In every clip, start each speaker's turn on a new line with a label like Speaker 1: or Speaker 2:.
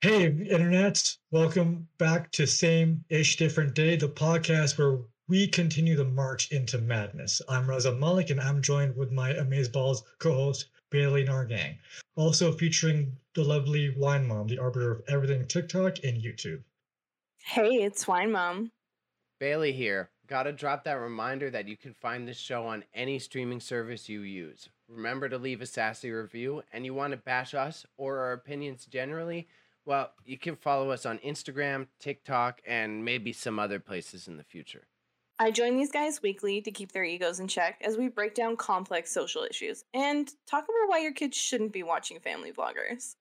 Speaker 1: Hey, Internet. Welcome back to Same Ish Different Day, the podcast where we continue the march into madness. I'm Raza Malik, and I'm joined with my Amazeballs co host, Bailey Nargang. Also featuring the lovely Wine Mom, the arbiter of everything TikTok and YouTube.
Speaker 2: Hey, it's Wine Mom.
Speaker 3: Bailey here. Gotta drop that reminder that you can find this show on any streaming service you use. Remember to leave a sassy review, and you want to bash us or our opinions generally? Well, you can follow us on Instagram, TikTok, and maybe some other places in the future.
Speaker 2: I join these guys weekly to keep their egos in check as we break down complex social issues and talk about why your kids shouldn't be watching family vloggers.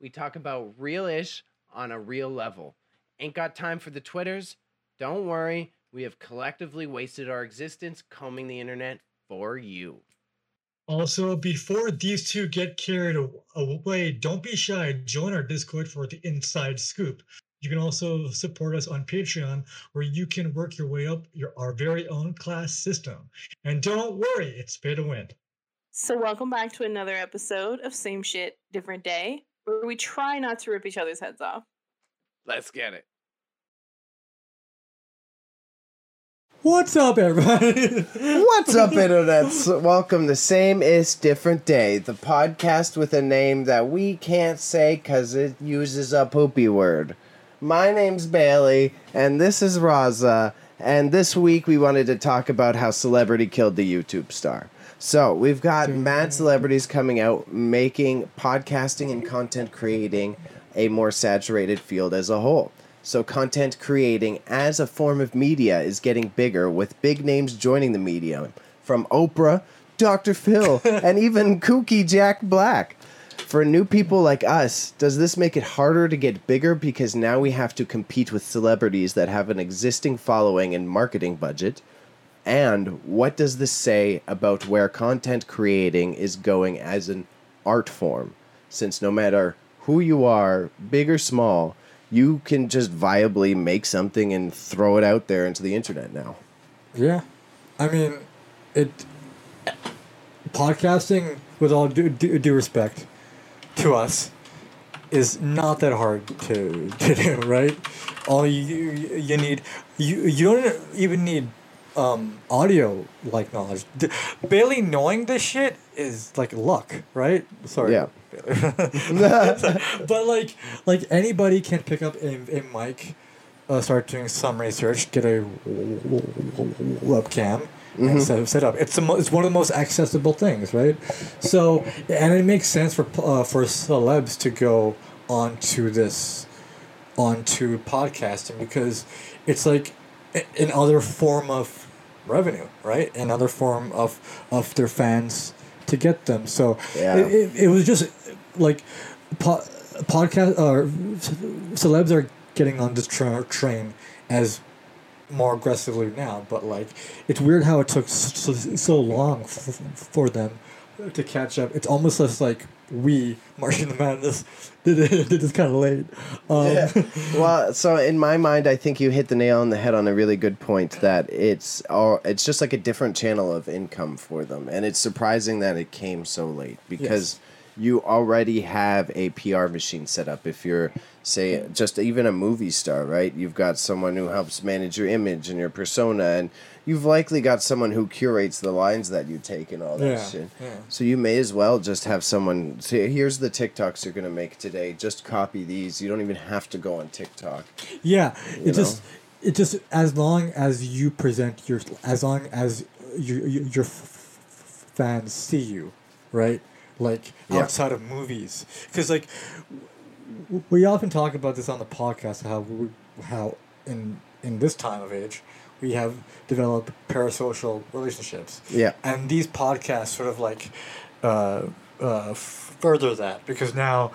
Speaker 3: We talk about real ish on a real level. Ain't got time for the Twitters? Don't worry, we have collectively wasted our existence combing the internet for you.
Speaker 1: Also, before these two get carried away, don't be shy. Join our Discord for the inside scoop. You can also support us on Patreon, where you can work your way up your our very own class system. And don't worry, it's pay to win.
Speaker 2: So, welcome back to another episode of Same Shit, Different Day, where we try not to rip each other's heads off.
Speaker 3: Let's get it.
Speaker 1: What's up, everybody?
Speaker 4: What's up, internet? Welcome to Same Ish Different Day, the podcast with a name that we can't say because it uses a poopy word. My name's Bailey, and this is Raza, and this week we wanted to talk about how celebrity killed the YouTube star. So, we've got mad celebrities coming out making podcasting and content creating a more saturated field as a whole. So, content creating as a form of media is getting bigger with big names joining the medium from Oprah, Dr. Phil, and even kooky Jack Black. For new people like us, does this make it harder to get bigger because now we have to compete with celebrities that have an existing following and marketing budget? And what does this say about where content creating is going as an art form? Since no matter who you are, big or small, you can just viably make something and throw it out there into the internet now.
Speaker 1: Yeah, I mean, it. Podcasting, with all due, due, due respect to us, is not that hard to, to do, right? All you you need you you don't even need um, audio like knowledge. D- Bailey knowing this shit is like luck, right? Sorry.
Speaker 4: Yeah.
Speaker 1: but like like anybody can pick up a, a mic, uh, start doing some research, get a webcam. And set, set up. It's the mo- it's one of the most accessible things, right? So, and it makes sense for uh, for celebs to go onto this, onto podcasting because it's like another form of revenue, right? Another form of of their fans to get them. So
Speaker 4: Yeah.
Speaker 1: it, it, it was just like po- podcast or celebs are getting on this tra- train as more aggressively now, but like it's weird how it took so, so long f- for them to catch up. It's almost just like we Marching into Madness it did this kind of late. Um,
Speaker 4: well, so in my mind, I think you hit the nail on the head on a really good point. That it's all it's just like a different channel of income for them, and it's surprising that it came so late because you already have a PR machine set up. If you're say just even a movie star, right? You've got someone who helps manage your image and your persona, and you've likely got someone who curates the lines that you take and all that
Speaker 1: Yeah,
Speaker 4: shit.
Speaker 1: yeah.
Speaker 4: So you may as well just have someone say, "Here's the TikToks you're gonna make today. Just copy these. You don't even have to go on TikTok."
Speaker 1: Yeah, it just it just as long as you present your as long as your your, your f- f- fans see you, right? Like
Speaker 4: Yeah.
Speaker 1: outside of movies, because like w- we often talk about this on the podcast how we, how in in this time of age we have developed parasocial relationships.
Speaker 4: Yeah.
Speaker 1: and these podcasts sort of like uh, uh, further that because now.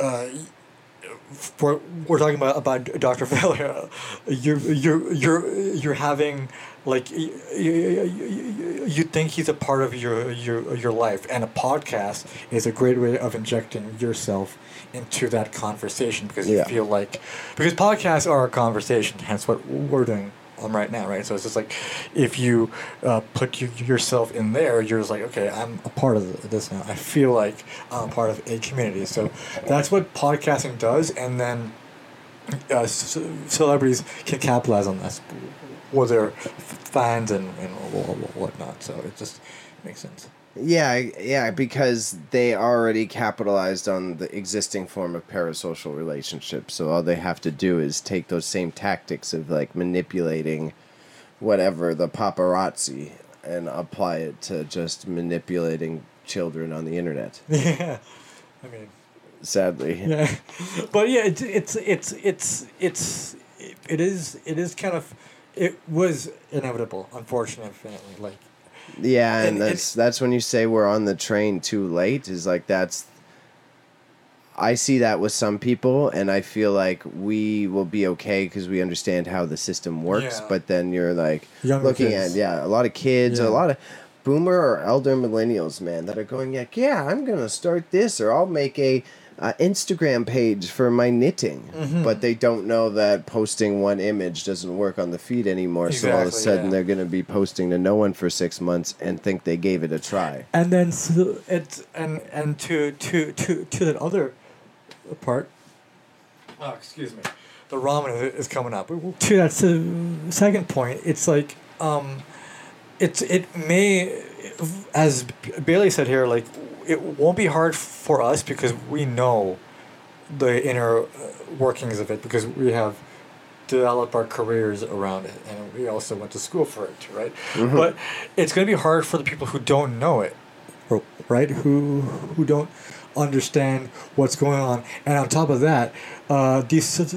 Speaker 1: Uh, we're, we're talking about about Dr. Failure. You're you're you're you're having like you, you, you think he's a part of your your your life, and a podcast is a great way of injecting yourself into that conversation because you feel like because podcasts are a conversation. Hence, what we're doing I'm right now, right? So it's just like if you uh, put you, yourself in there, you're just like, okay, I'm a part of this now. I feel like I'm a part of a community. So that's what podcasting does, and then uh, c- celebrities can capitalize on this with their fans and, and wh- wh- whatnot. So it just makes sense.
Speaker 4: Yeah, yeah, because they already capitalized on the existing form of parasocial relationships. So all they have to do is take those same tactics of like manipulating whatever the paparazzi and apply it to just manipulating children on the internet.
Speaker 1: Yeah, I mean.
Speaker 4: Sadly.
Speaker 1: yeah but yeah it's it's it's it's it's it is it is kind of it was inevitable unfortunately like
Speaker 4: Yeah, and,
Speaker 1: And- and-
Speaker 4: that's that's when you say we're on the train too late is like that's I see that with some people and I feel like we will be okay cuz we understand how the system works,
Speaker 1: Yeah.
Speaker 4: but then you're like
Speaker 1: Younger
Speaker 4: looking
Speaker 1: kids.
Speaker 4: at yeah, a lot of kids,
Speaker 1: Yeah.
Speaker 4: a lot of boomer or elder millennials, man, that are going like, "Yeah, I'm going to start this or I'll make a uh, Instagram page for my knitting,
Speaker 1: Mm-hmm.
Speaker 4: but they don't know that posting one image doesn't work on the feed anymore. so all of a sudden
Speaker 1: yeah.
Speaker 4: they're going to be posting to no one for six months and think they gave it a try.
Speaker 1: and then so it's and and to to to to that other part oh excuse me the ramen is, coming up to that se- second point it's like um it's it may as bailey said here like it won't be hard for us because we know the inner uh, workings of it because we have developed our careers around it and we also went to school for it right? But it's going to be hard for the people who don't know it right? Who who don't understand what's going on. And on top of that uh, these ce-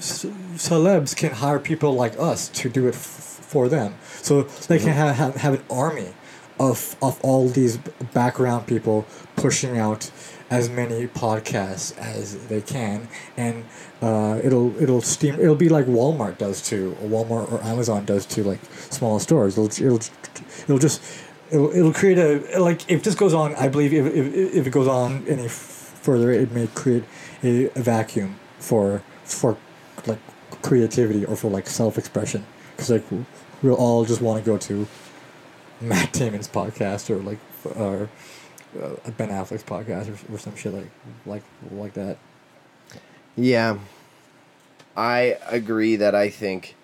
Speaker 1: ce- celebs can hire people like us to do it f- for them. So they can have, have, have an army of of all these background people pushing out as many podcasts as they can, and uh, it'll it'll steam. It'll be like Walmart does to Walmart or Amazon does to like small stores. It'll it'll it'll just it'll, it'll create a like if this goes on. I believe if if, if it goes on any further, it may create a, a vacuum for for like creativity or for like self expression because like we'll all just want to go to Matt Damon's podcast or like or uh, Ben Affleck's podcast or, or some shit like like like that.
Speaker 4: Yeah. I agree that I think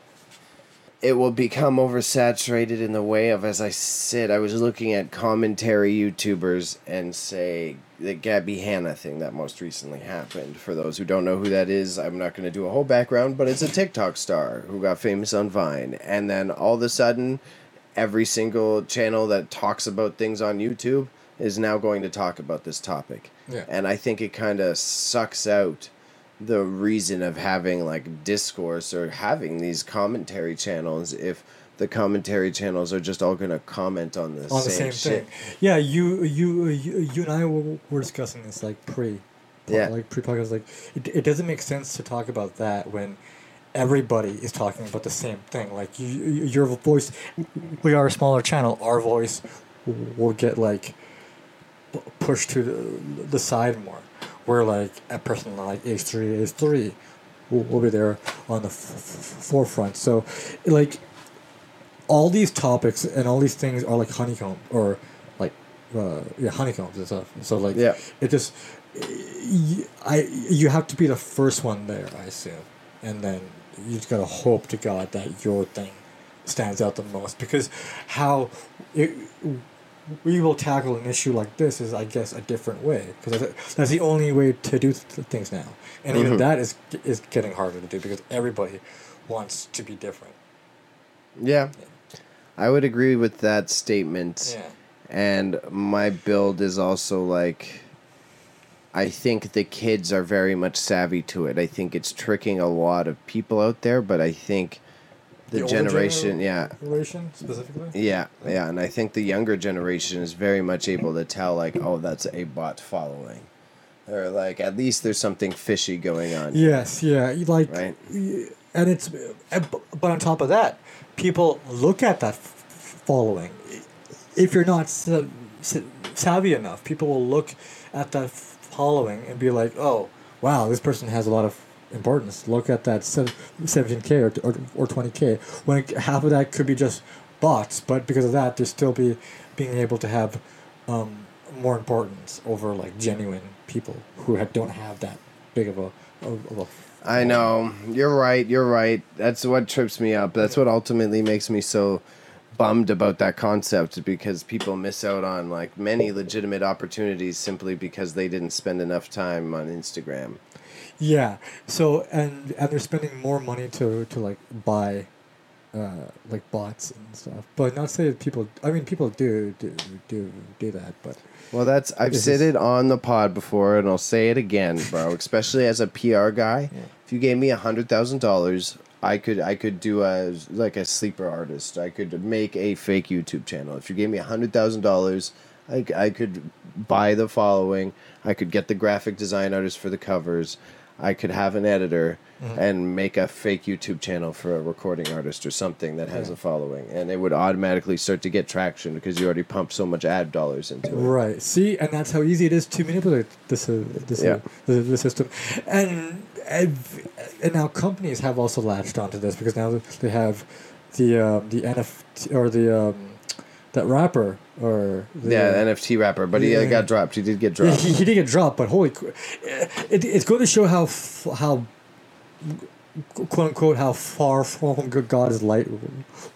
Speaker 4: it will become oversaturated in the way of, as I said, I was looking at commentary YouTubers and say the Gabby Hanna thing that most recently happened. For those who don't know who that is, I'm not going to do a whole background, but it's a TikTok star who got famous on Vine. And then all of a sudden, every single channel that talks about things on YouTube is now going to talk about this topic.
Speaker 1: Yeah.
Speaker 4: And I think it kind of sucks out the reason of having like discourse or having these commentary channels if the commentary channels are just all going to comment on the,
Speaker 1: on the
Speaker 4: same,
Speaker 1: same
Speaker 4: shit.
Speaker 1: thing. Yeah, you you you, you and I were, were discussing this like pre,
Speaker 4: Yeah.
Speaker 1: like pre podcast. Like it, it doesn't make sense to talk about that when everybody is talking about the same thing. Like you, you your voice, we are a smaller channel. Our voice will get like pushed to the, the side more. We're like a person like H three H three will, be there on the f- f- forefront. So like all these topics and all these things are like honeycomb or like uh, yeah honeycombs and stuff. So like
Speaker 4: Yeah.
Speaker 1: it just I you have to be the first one there, I assume, and then you just gotta hope to God that your thing stands out the most because how it, we will tackle an issue like this is I guess a different way because that's, that's the only way to do th- things now, and even
Speaker 4: Mhm.
Speaker 1: that is is getting harder to do because everybody wants to be different.
Speaker 4: Yeah. I would agree with that statement.
Speaker 1: Yeah.
Speaker 4: And my build is also like I think the kids are very much savvy to it. I think it's tricking a lot of people out there, but I think the,
Speaker 1: older
Speaker 4: generation, yeah,
Speaker 1: generation specifically.
Speaker 4: Yeah, yeah, and I think the younger generation is very much able to tell, like, oh, that's a bot following, or like at least there's something fishy going on.
Speaker 1: Yes, yeah, like,
Speaker 4: Right.
Speaker 1: and it's, but on top of that, people look at that following. If you're not sa- sa- savvy enough, people will look at that following and be like, "Oh, wow, this person has a lot of importance. Look at that 17k or, or, or 20k when half of that could be just bots, but because of that, there's still be being able to have um, more importance over like genuine people who had, don't have that big of a of a
Speaker 4: I know. You're right. You're right. That's what trips me up. That's what ultimately makes me so bummed about that concept because people miss out on like many legitimate opportunities simply because they didn't spend enough time on Instagram.
Speaker 1: Yeah. So and and they're spending more money to to like buy, uh, like bots and stuff. But not say that people. I mean, people do do do do that, but
Speaker 4: Well, that's I've said it on the pod before, and I'll say it again, bro. Especially as a PR guy, if you gave me a hundred thousand dollars, I could I could do a like a sleeper artist. I could make a fake YouTube channel. If you gave me a hundred thousand dollars, I I could buy the following. I could get the graphic design artist for the covers. I could have an editor and make a fake YouTube channel for a recording artist or something that has
Speaker 1: Yeah.
Speaker 4: a following, and it would automatically start to get traction because you already pumped so much ad dollars into it.
Speaker 1: Right. See, and that's how easy it is to manipulate this uh, this
Speaker 4: Yeah.
Speaker 1: uh, the, the system, and, and and now companies have also latched onto this because now they have the um, the NFT or the um, that rapper or the,
Speaker 4: Yeah, NFT rapper, but he uh,
Speaker 1: Yeah.
Speaker 4: got dropped. He did get dropped.
Speaker 1: he, he did get dropped, but holy, it, it's going to show how how quote unquote how far from good God's light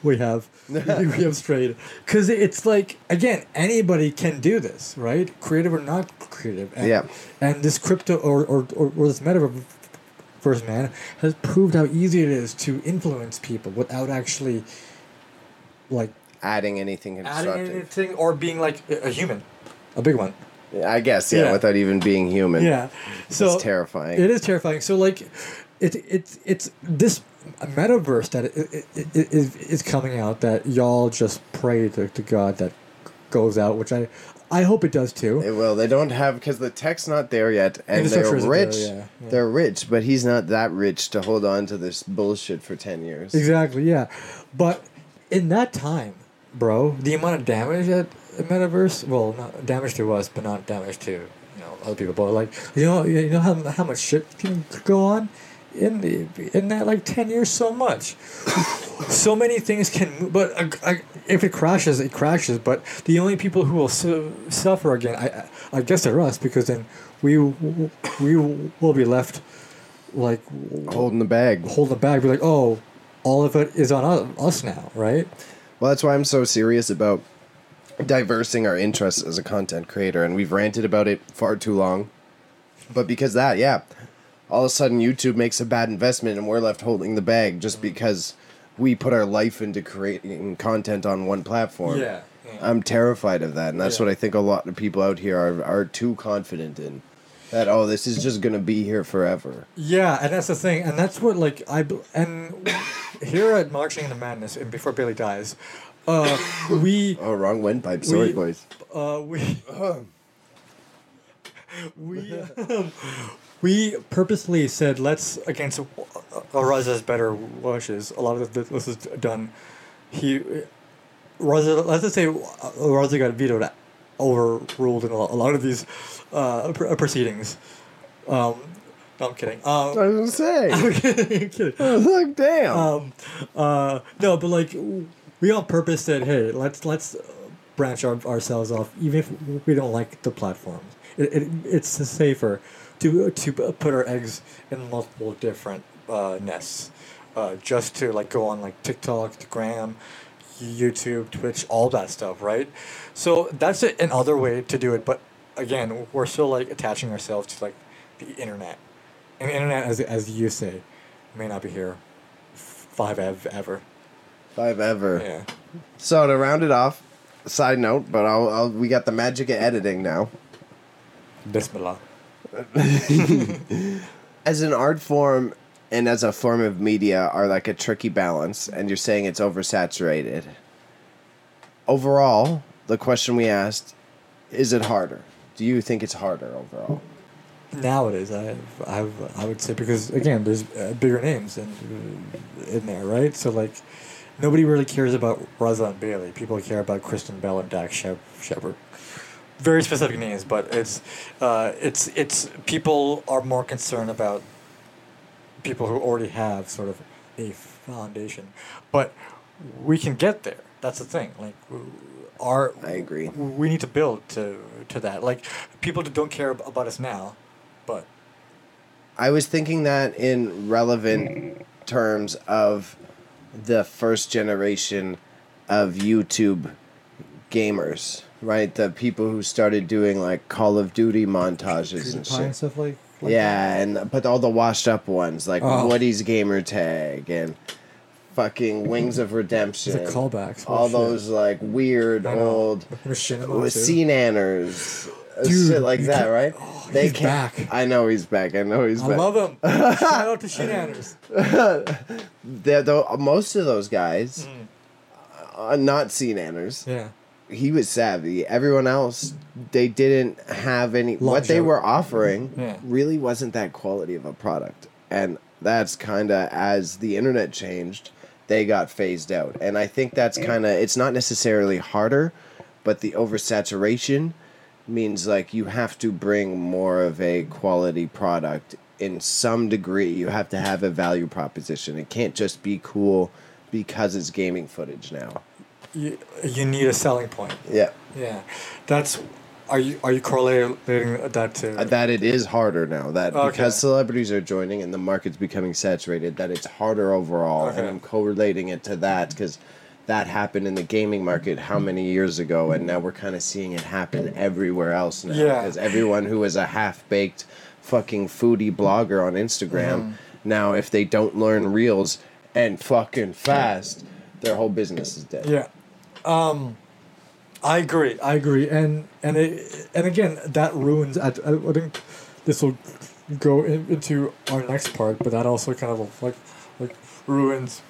Speaker 1: we have we have strayed. Because it's like again, anybody can do this, right? Creative or not creative. And,
Speaker 4: Yeah.
Speaker 1: And this crypto or or, or, or this metaverse man has proved how easy it is to influence people without actually like
Speaker 4: Adding anything
Speaker 1: adding anything or being like a a human, a big one.
Speaker 4: I guess, yeah,
Speaker 1: Yeah.
Speaker 4: without even being human.
Speaker 1: Yeah. So
Speaker 4: it's terrifying.
Speaker 1: It is terrifying. So like, it it it's this metaverse that it, it, it, is is coming out that y'all just pray to, to God that goes out, which I I hope it does too.
Speaker 4: It will. They don't have because the tech's not there yet, and they're
Speaker 1: Infrastructure isn't there,
Speaker 4: rich.
Speaker 1: yeah, yeah.
Speaker 4: They're rich, but he's not that rich to hold on to this bullshit for ten years.
Speaker 1: Exactly. Yeah, but in that time, bro, the amount of damage that the metaverse well, not damage to us, but not damage to you know other people. But like you know you know how how much shit can go on. In the in that like ten years, so much, so many things can. move, But uh, I, if it crashes, it crashes. But the only people who will su- suffer again, I I I guess they're us because then we we will be left like
Speaker 4: Holding the bag.
Speaker 1: hold the bag, be like, oh, all of it is on us now, right?
Speaker 4: Well, that's why I'm so serious about diversing our interests as a content creator, and we've ranted about it far too long. But because that, yeah, all of a sudden YouTube makes a bad investment, and we're left holding the bag just because we put our life into creating content on one platform.
Speaker 1: Yeah, yeah.
Speaker 4: I'm terrified of that, and that's
Speaker 1: Yeah.
Speaker 4: what I think a lot of people out here are are too confident in. That oh, this is just gonna be here forever.
Speaker 1: Yeah, and that's the thing, and that's what like I and here at Marching into Madness, and before Bailey dies, uh, we
Speaker 4: Oh, wrong windpipe. Sorry,
Speaker 1: We-
Speaker 4: boys.
Speaker 1: uh, we we um, we purposely said let's against Raza's better wishes. A lot of this, this is done. He Raza, let's just say Raza got vetoed, overruled in a lot, a lot of these uh, proceedings. Um, no, I'm kidding.
Speaker 4: I
Speaker 1: Um,
Speaker 4: was gonna say.
Speaker 1: I'm kidding. I'm kidding.
Speaker 4: I was like, damn.
Speaker 1: Um, uh, no, but like we on purpose said, hey, let's let's branch our, ourselves off, even if we don't like the platforms. It, it it's safer to to put our eggs in multiple different uh, nests, uh, just to like go on like TikTok, the Gram, YouTube, Twitch, all that stuff, right? So that's a- another way to do it. But again, we're still like attaching ourselves to like the internet, and the internet, as as you say, may not be here five ev ever.
Speaker 4: Five ever.
Speaker 1: Yeah.
Speaker 4: So to round it off, side note, but I'll, I'll we got the magic of editing now.
Speaker 1: Bismillah.
Speaker 4: As an art form and as a form of media are like a tricky balance, and you're saying it's oversaturated. Overall, the question we asked, is it harder? Do you think it's harder overall?
Speaker 1: Nowadays, I, I, I would say because again, there's uh, bigger names in in there, right? So like, nobody really cares about Raza and Bailey. People care about Kristen Bell and Dax Shep- Shepard. Very specific names, but it's uh, it's it's people are more concerned about people who already have sort of a foundation, but we can get there. That's the thing. Like, our
Speaker 4: I agree.
Speaker 1: we need to build to to that. Like, people don't care about us now, but
Speaker 4: I was thinking that in relevant terms of the first generation of YouTube gamers, right? The people who started doing like Call of Duty montages and
Speaker 1: PewDiePie and
Speaker 4: shit.
Speaker 1: stuff like. Like
Speaker 4: Yeah, and but all the washed up ones like
Speaker 1: Oh.
Speaker 4: WoodysGamertag and fucking Wings of Redemption.
Speaker 1: The callbacks.
Speaker 4: all
Speaker 1: bullshit.
Speaker 4: those like weird old with SeaNanners. uh,
Speaker 1: Dude,
Speaker 4: shit like that, right?
Speaker 1: oh,
Speaker 4: they
Speaker 1: he's
Speaker 4: can't.
Speaker 1: back.
Speaker 4: I know he's back. I know he's
Speaker 1: I
Speaker 4: back.
Speaker 1: I love him. Shout out to SeaNanners.
Speaker 4: They're, though most of those guys
Speaker 1: Mm.
Speaker 4: are not SeaNanners.
Speaker 1: Yeah.
Speaker 4: He was savvy. Everyone else, they didn't have any. what they were offering
Speaker 1: Yeah.
Speaker 4: really wasn't that quality of a product, and that's kind of as the internet changed, they got phased out. And I think that's kind of it's not necessarily harder, but the oversaturation means like you have to bring more of a quality product in some degree. You have to have a value proposition. It can't just be cool because it's gaming footage now.
Speaker 1: You, you need a selling point.
Speaker 4: Yeah.
Speaker 1: Yeah. That's. Are you are you correlating that to?
Speaker 4: Uh, that it is harder now that
Speaker 1: Okay.
Speaker 4: because celebrities are joining and the market's becoming saturated that it's harder overall
Speaker 1: Okay.
Speaker 4: and i'm correlating it to that because that happened in the gaming market how many years ago and now we're kind of seeing it happen everywhere else now
Speaker 1: Yeah.
Speaker 4: because everyone who is a half-baked fucking foodie blogger on instagram
Speaker 1: Mm-hmm.
Speaker 4: now if they don't learn reels and fucking fast their whole business is dead
Speaker 1: Yeah. Um, I agree. I agree. And and it and again that ruins. I, I think this will go in, into our next part, but that also kind of like like ruins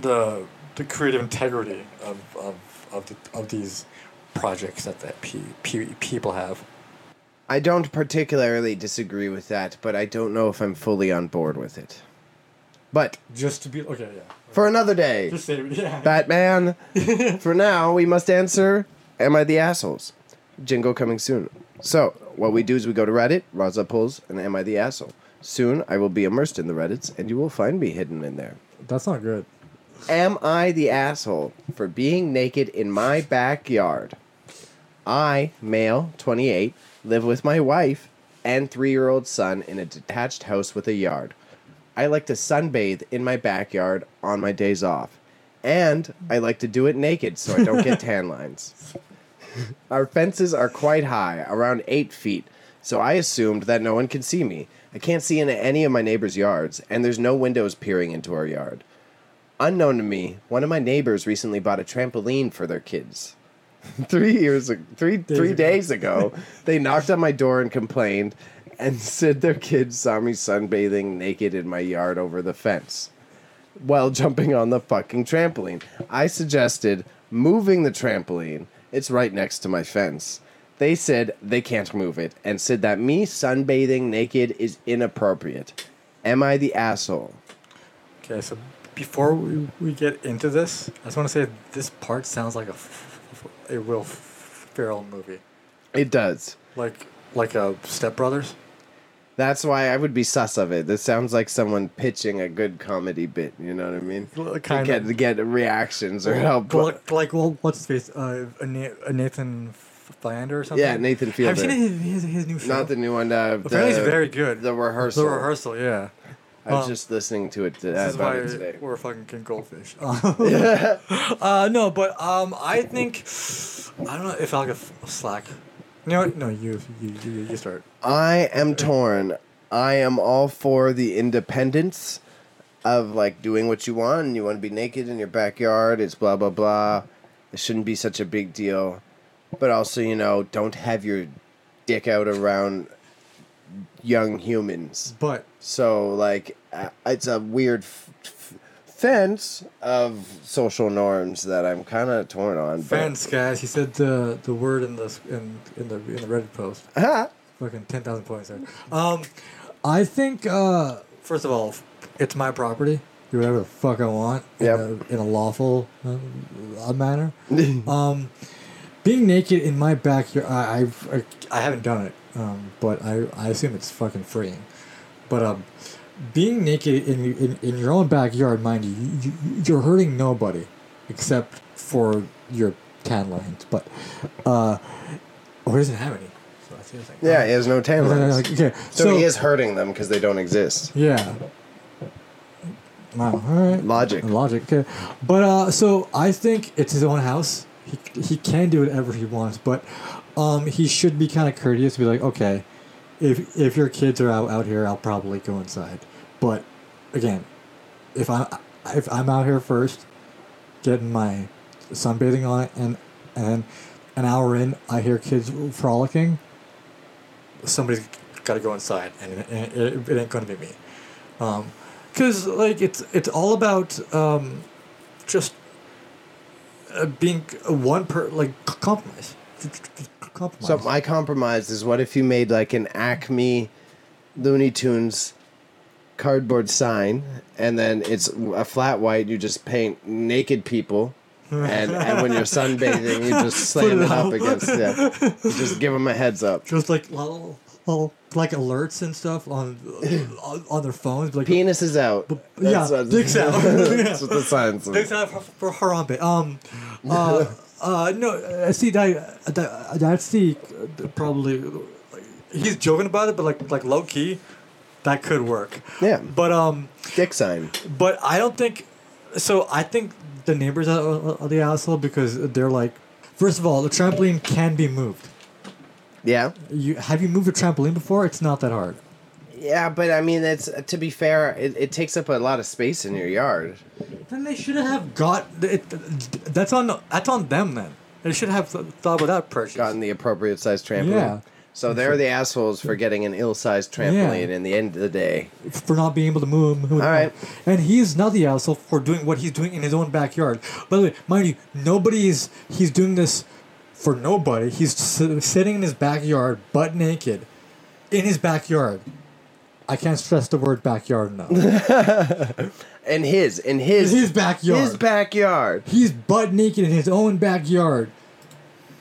Speaker 1: the the creative integrity of of of, the, of these projects that that pe- pe- people have.
Speaker 4: i don't particularly disagree with that but i don't know if i'm fully on board with it but
Speaker 1: Just to be okay, yeah.
Speaker 4: For another day
Speaker 1: Just say yeah.
Speaker 4: Batman. For now, we must answer Am I the Assholes? Jingle coming soon. So, what we do is we go to Reddit, Raza pulls, and Am I the Asshole? Soon, I will be immersed in the Reddits, and you will find me hidden in there.
Speaker 1: That's not good.
Speaker 4: Am I the asshole for being naked in my backyard? I, male, 28, live with my wife and three year old son in a detached house with a yard. I like to sunbathe in my backyard on my days off. And I like to do it naked so I don't get tan lines. Our fences are quite high, around 8 feet, so I assumed that no one can see me. I can't see into any of my neighbors' yards, and there's no windows peering into our yard. Unknown to me, one of my neighbors recently bought a trampoline for their kids. three years, three three
Speaker 1: ago.
Speaker 4: days ago, they knocked on my door and complained, and said their kids saw me sunbathing naked in my yard over the fence, while jumping on the fucking trampoline. I suggested moving the trampoline. It's right next to my fence. They said they can't move it, and said that me sunbathing naked is inappropriate. Am I the asshole?
Speaker 1: Okay, so before we, we get into this, I just want to say this part sounds like a, a Will Ferrell movie,
Speaker 4: It does.
Speaker 1: like like a Step Brothers.
Speaker 4: That's why I would be sus of it. This sounds like someone pitching a good comedy bit. You know what I mean? To
Speaker 1: Kind
Speaker 4: get,
Speaker 1: of.
Speaker 4: to get reactions or help.
Speaker 1: Like, like well, what's his face? Uh, a Nathan Fielder or something.
Speaker 4: Yeah, Nathan
Speaker 1: Have you
Speaker 4: Fielder.
Speaker 1: seen his, his, his new show?
Speaker 4: Not the new one. Uh,
Speaker 1: Apparently,
Speaker 4: the,
Speaker 1: it's very good.
Speaker 4: The rehearsal.
Speaker 1: The rehearsal, yeah.
Speaker 4: I was
Speaker 1: Um,
Speaker 4: just listening to it to,
Speaker 1: This is why
Speaker 4: today.
Speaker 1: we're fucking king goldfish. uh, no, but um, I think I don't know if I'll get slack. What? No, you you you, you start.
Speaker 4: I am torn. I am all for the independence of like doing what you want and you want to be naked in your backyard. It's blah blah blah. It shouldn't be such a big deal. But also, you know, don't have your dick out around young humans.
Speaker 1: But
Speaker 4: So like uh, it's a weird f- fence of social norms that I'm kind of torn on. but-
Speaker 1: fans, guys, he said the the word in the in in the in the Reddit post.
Speaker 4: Ah,
Speaker 1: Fucking ten thousand points there. Um, I think uh, first of all, it's my property. Do whatever the fuck I want in, a, in a lawful uh, manner. um, being naked in my backyard, I, I've I, I haven't done it, um, but I I assume it's fucking freeing. But um, being naked in, in in your own backyard, mind you, you, you're hurting nobody, except for your tan lines. But, uh, or he doesn't have any. So that's the other thing.
Speaker 4: Yeah, he has no tan lines.
Speaker 1: like, okay,
Speaker 4: So, he is hurting them because they don't exist.
Speaker 1: Yeah. Wow. All right.
Speaker 4: Logic.
Speaker 1: Logic. Okay. But uh, so I think it's his own house. He he can do whatever he wants, but um, he should be kind of courteous. Be like, okay, if if your kids are out out here, I'll probably go inside. But again, if I if I'm out here first, getting my sunbathing on, and and an hour in, I hear kids frolicking. Somebody's got to go inside, and it, it, it ain't gonna be me. Um, cause like it's it's all about um, just uh, being one per like compromise. Compromise.
Speaker 4: So my compromise is what if you made like an Acme Looney Tunes cardboard sign and then it's a flat white you just paint naked people and, and when you're sunbathing you just slam
Speaker 1: it
Speaker 4: it up against yeah you just give them a heads up
Speaker 1: just like little, little like alerts and stuff on on, on their phones. Like
Speaker 4: penis is out
Speaker 1: yeah,
Speaker 4: what-
Speaker 1: dicks out.
Speaker 4: that's what the sign says
Speaker 1: Thanks uh, for, for Harambe. Um, uh, uh, no, uh, see that, that that's the probably he's joking about it, but like like low key, that could work.
Speaker 4: Yeah.
Speaker 1: But um,
Speaker 4: dick sign
Speaker 1: but I don't think. So I think the neighbors are, are the asshole because they're like, first of all, the trampoline can be moved.
Speaker 4: yeah
Speaker 1: You have you moved a trampoline before? It's not that hard.
Speaker 4: Yeah but I mean it's uh, to be fair it, it takes up a lot of space in your yard
Speaker 1: Then they should have got it. That's on that's on them. Then they should have thought about that purchase.
Speaker 4: gotten the appropriate size trampoline
Speaker 1: Yeah.
Speaker 4: so they're the assholes for getting an ill-sized trampoline yeah. in the end of the day
Speaker 1: for not being able to move. move
Speaker 4: All right.
Speaker 1: And he's not the asshole for doing what he's doing in his own backyard. By the way, mind you, nobody's he's doing this for nobody. He's sitting in his backyard, butt naked, in his backyard. I can't stress the word backyard enough.
Speaker 4: in his in his
Speaker 1: His backyard.
Speaker 4: his backyard
Speaker 1: he's butt naked in his own backyard,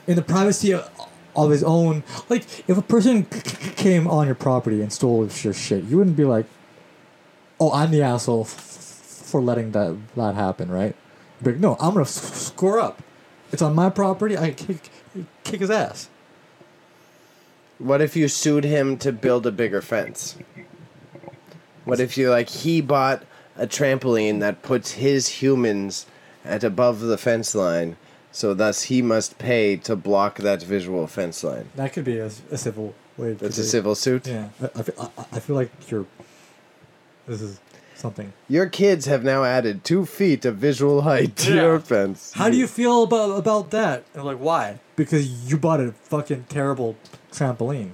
Speaker 1: in the privacy of, of his own. Like, if a person c- c- came on your property and stole your shit, you wouldn't be like, "Oh, I'm the asshole f- f- for letting that that happen," right? Like, no, I'm gonna s- score up. It's on my property. I kick kick his ass.
Speaker 4: What if you sued him to build a bigger fence? What if you like he bought a trampoline that puts his humans at above the fence line, so thus he must pay to block that visual fence line.
Speaker 1: That could be a, a civil way. to
Speaker 4: That's a
Speaker 1: do-
Speaker 4: civil suit.
Speaker 1: Yeah, I, I, feel- I, I feel like you're. This is something.
Speaker 4: Your kids have now added two feet of visual height to
Speaker 1: Yeah.
Speaker 4: your fence.
Speaker 1: How do you feel about about that? And like, why? Because you bought a fucking terrible trampoline,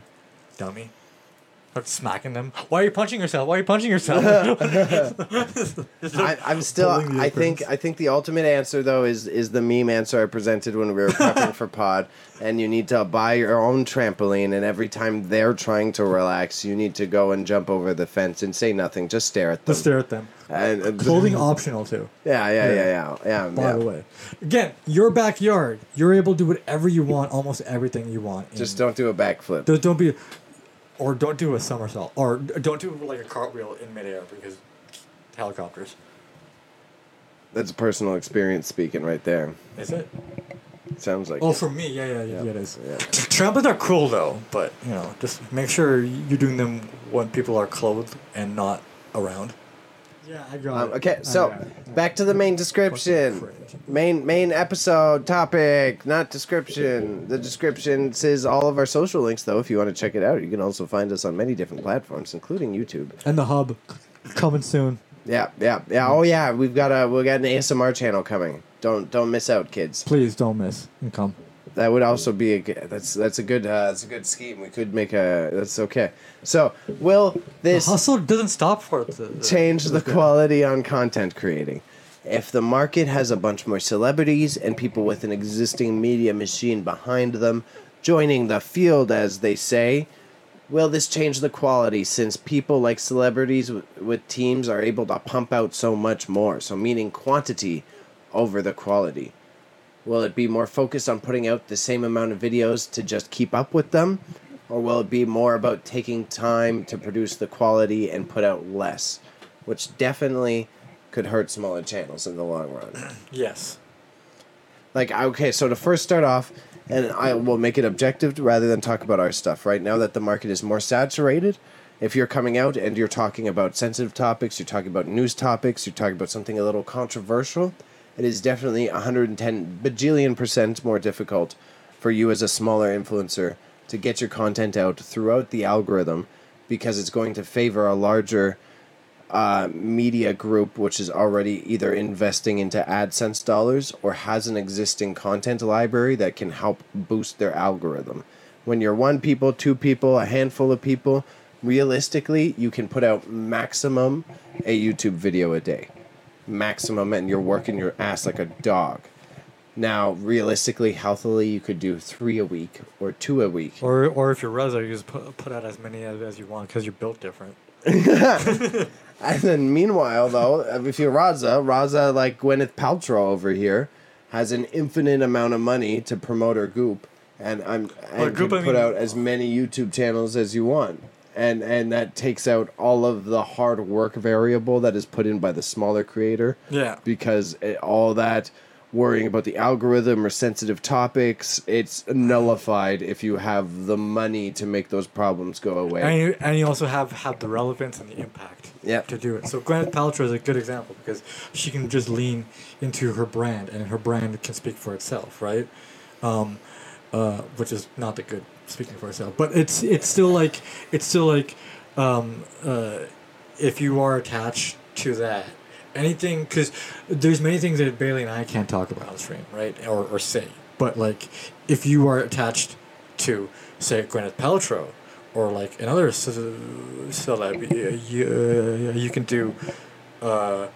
Speaker 1: dummy. Start smacking them. Why are you punching yourself? Why are you punching yourself?
Speaker 4: I, I'm still. I think. I think the ultimate answer though is is the meme answer I presented when we were prepping for pod. And you need to buy your own trampoline, and every time they're trying to relax, you need to go and jump over the fence and say nothing. Just stare at them.
Speaker 1: Just stare at them.
Speaker 4: And, uh,
Speaker 1: Clothing optional too.
Speaker 4: Yeah, yeah,
Speaker 1: Yeah.
Speaker 4: yeah, yeah, yeah.
Speaker 1: By
Speaker 4: yeah.
Speaker 1: the way, again, your backyard. You're able to do whatever you want, almost everything you want.
Speaker 4: Just don't do a backflip.
Speaker 1: Don't, don't be, or don't do a somersault, or don't do like a cartwheel in midair because helicopters.
Speaker 4: That's a personal experience speaking right there.
Speaker 1: Is it?
Speaker 4: Sounds like.
Speaker 1: Oh,
Speaker 4: it.
Speaker 1: for me, yeah, yeah, yeah,
Speaker 4: Yeah.
Speaker 1: it is.
Speaker 4: Yeah.
Speaker 1: Trampolines are cool though, but you know, just make sure you're doing them when people are clothed and not around. Yeah, I got
Speaker 4: Um, okay, so back to the main description. Main main episode topic, not description. The description says all of our social links, though. If you want to check it out, you can also find us on many different platforms, including YouTube.
Speaker 1: and the hub coming soon.
Speaker 4: Yeah, yeah, yeah. Oh yeah, we've got a we got an ASMR channel coming. Don't don't miss out, kids.
Speaker 1: Please don't miss and come.
Speaker 4: That would also be a good, that's that's a good uh, that's a good scheme. We could make a that's okay. So will this
Speaker 1: the hustle doesn't stop for it. to-
Speaker 4: change the quality on content creating. If the market has a bunch more celebrities and people with an existing media machine behind them joining the field, as they say, will this change the quality since people like celebrities w- with teams are able to pump out so much more? So, meaning quantity over the quality. Will it be more focused on putting out the same amount of videos to just keep up with them? or will it be more about taking time to produce the quality and put out less, which definitely could hurt smaller channels in the long run.
Speaker 1: Yes.
Speaker 4: Like okay, so to first start off, and I will make it objective rather than talk about our stuff. Right now that the market is more saturated, if you're coming out and you're talking about sensitive topics, you're talking about news topics, you're talking about something a little controversial, it is definitely 110 bajillion percent more difficult for you as a smaller influencer to get your content out throughout the algorithm because it's going to favor a larger uh, media group which is already either investing into AdSense dollars or has an existing content library that can help boost their algorithm. When you're one people, two people, a handful of people, realistically, you can put out maximum a YouTube video a day. Maximum, and you're working your ass like a dog. Now, realistically, healthily, you could do three a week or two a week.
Speaker 1: Or or if you're Raza, you just put, put out as many as, as you want because you're built different.
Speaker 4: And then meanwhile, though, if you're Raza, Raza, like Gwyneth Paltrow over here, has an infinite amount of money to promote her goop, and I'm and
Speaker 1: Goop,
Speaker 4: can
Speaker 1: I
Speaker 4: put
Speaker 1: mean-
Speaker 4: out as many YouTube channels as you want, and and that takes out all of the hard work variable that is put in by the smaller creator.
Speaker 1: Yeah.
Speaker 4: because it, all that worrying about the algorithm or sensitive topics, it's nullified if you have the money to make those problems go away.
Speaker 1: And you, and you also have, have the relevance and the impact
Speaker 4: Yep.
Speaker 1: to do it. So Gwyneth Paltrow is a good example because she can just lean into her brand and her brand can speak for itself, right? Um, uh, which is not the good speaking for itself, but it's it's still like it's still like um, uh, if you are attached to that anything because there's many things that Bailey and I can't talk about on stream, right? Or, or say, but like if you are attached to say Gwyneth Paltrow or like another celeb, you, uh, you can do. Uh,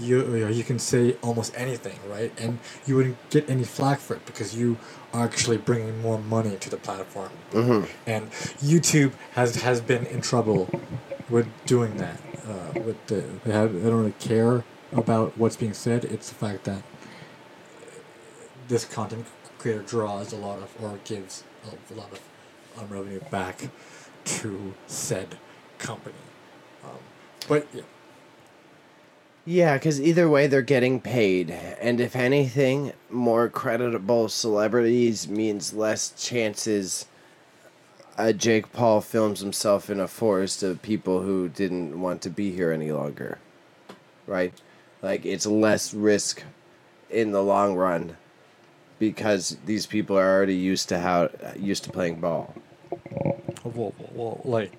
Speaker 1: you, you can say almost anything, right? And you wouldn't get any flack for it because you actually bringing more money to the platform.
Speaker 4: Mhm.
Speaker 1: And YouTube has has been in trouble with doing that. Uh, with the they, have, they don't really care about what's being said. It's the fact that this content creator draws a lot of or gives a, a lot of um, revenue back to said company. Um, but yeah,
Speaker 4: Yeah, because either way, they're getting paid. And if anything, more creditable celebrities means less chances uh, Jake Paul films himself in a forest of people who didn't want to be here any longer. Right? Like, it's less risk in the long run because these people are already used to how used to playing ball.
Speaker 1: well, well, like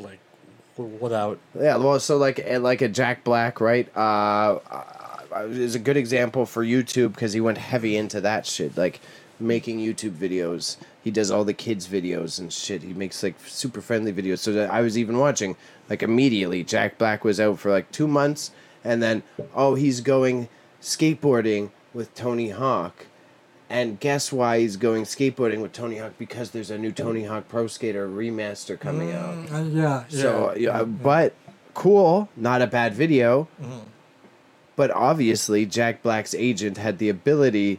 Speaker 1: like without
Speaker 4: Yeah, well, so like eh, like a Jack Black, right? Uh, uh, is a good example for YouTube because he went heavy into that shit, like making YouTube videos. He does all the kids videos and shit. He makes like super friendly videos. So that I was even watching like immediately. Jack Black was out for like two months, and then oh, he's going skateboarding with Tony Hawk. And guess why he's going skateboarding with Tony Hawk? Because there's a new Tony Hawk Pro Skater remaster coming out.
Speaker 1: Uh, yeah,
Speaker 4: So yeah, but cool, not a bad video. But obviously, Jack Black's agent had the ability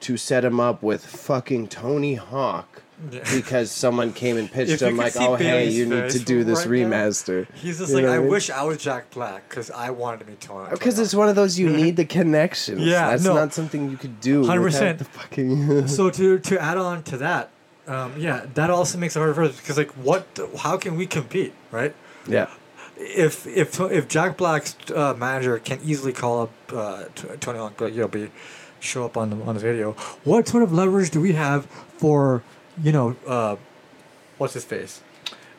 Speaker 4: to set him up with fucking Tony Hawk
Speaker 1: Yeah.
Speaker 4: because someone came and pitched him like, "Oh, hey,
Speaker 1: Bailey's
Speaker 4: you need to do this
Speaker 1: right now,
Speaker 4: remaster."
Speaker 1: He's just
Speaker 4: You
Speaker 1: like, I
Speaker 4: mean?
Speaker 1: wish I was Jack Black because I wanted to be Tony.
Speaker 4: Because it's one of those you need the connections.
Speaker 1: Yeah,
Speaker 4: that's
Speaker 1: no.
Speaker 4: not something you could do.
Speaker 1: 100%.
Speaker 4: fucking
Speaker 1: so to to add on to that, um, yeah, that also makes it harder for us because like, what? How can we compete, right?
Speaker 4: yeah.
Speaker 1: If if if Jack Black's uh, manager can easily call up uh, Tony you know, be show up on the on the video, what sort of leverage do we have for you know, uh, what's his face?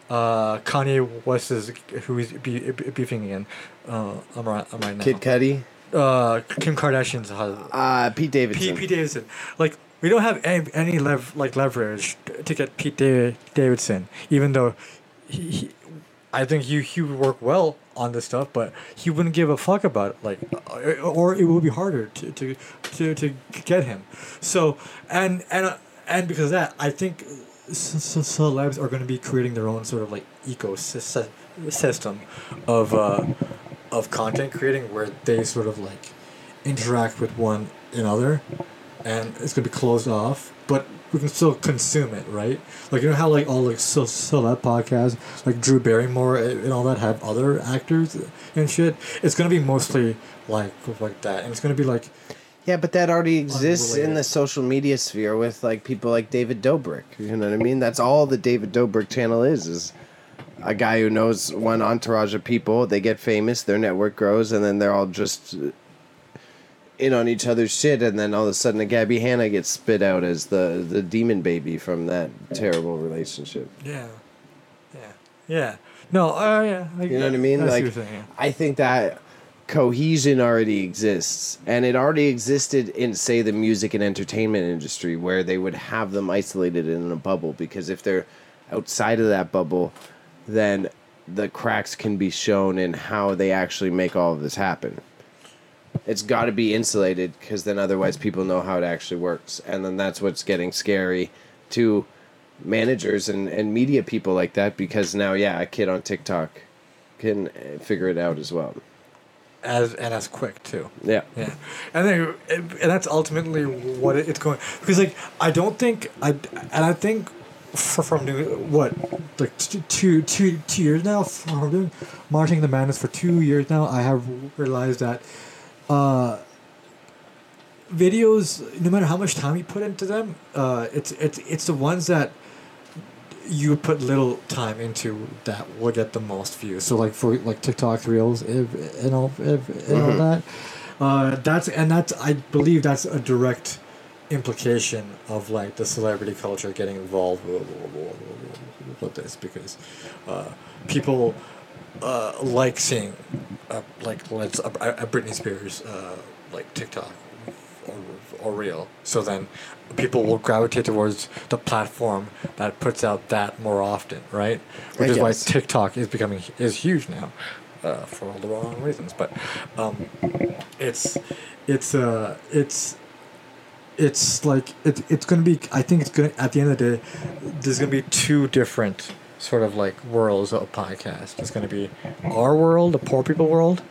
Speaker 1: Uh, Kanye West is who he's be, be, beefing again. Uh, I'm right. I'm right now.
Speaker 4: Kid Cudi,
Speaker 1: uh, Kim Kardashian's husband.
Speaker 4: uh, Pete Davidson.
Speaker 1: Pete, Pete Davidson. Like we don't have any, any lev- like leverage to get Pete Da- Davidson, even though he, he, I think he he would work well on this stuff, but he wouldn't give a fuck about it. Like, or it would be harder to to, to, to get him. So and and uh, and because of that, I think celebs are going to be creating their own sort of like ecosystem of uh, of content creating where they sort of like interact with one another, and it's gonna be closed off. But we can still consume it, right? Like you know how like all like so celeb podcasts, like Drew Barrymore and all that have other actors and shit. It's gonna be mostly like like that, and it's gonna be like
Speaker 4: Yeah, but that already exists in the social media sphere with like people like David Dobrik. You know what I mean? That's all the David Dobrik channel is is a guy who knows one entourage of people. They get famous, their network grows, and then they're all just in on each other's shit. And then all of a sudden, a Gabby Hanna gets spit out as the the demon baby from that terrible relationship.
Speaker 1: yeah, yeah, yeah. No, uh, yeah. I,
Speaker 4: You know what I mean? Like,
Speaker 1: what saying, yeah.
Speaker 4: I think that cohesion already exists, and it already existed in, say, the music and entertainment industry, where they would have them isolated in a bubble. Because if they're outside of that bubble, then the cracks can be shown in how they actually make all of this happen. It's got to be insulated, because then otherwise people know how it actually works, and then that's what's getting scary to managers and, and media people like that because now yeah a kid on tiktok can uh, figure it out as well
Speaker 1: as and as quick too.
Speaker 4: yeah
Speaker 1: Yeah, and then and that's ultimately what it- it's going because like I don't think I and I think for, from doing what like two two two years now from doing marching the madness for two years now I have realized that uh videos no matter how much time you put into them uh it's it's it's the ones that you put little time into that will get the most views. So like for like TikTok reels if, and all if, and all that. Uh, that's and that's I believe that's a direct implication of like the celebrity culture getting involved with, this because uh, people uh, like seeing uh, like let's a, a Britney Spears uh, like TikTok or, real. So then people will gravitate towards the platform that puts out that more often, right? Which
Speaker 4: I
Speaker 1: is why. TikTok is becoming is huge now. Uh, for all the wrong reasons, but um, it's it's uh it's it's like it, it's gonna be i think it's gonna at the end of the day there's gonna be two different sort of like worlds of podcast it's gonna be our world the poor people world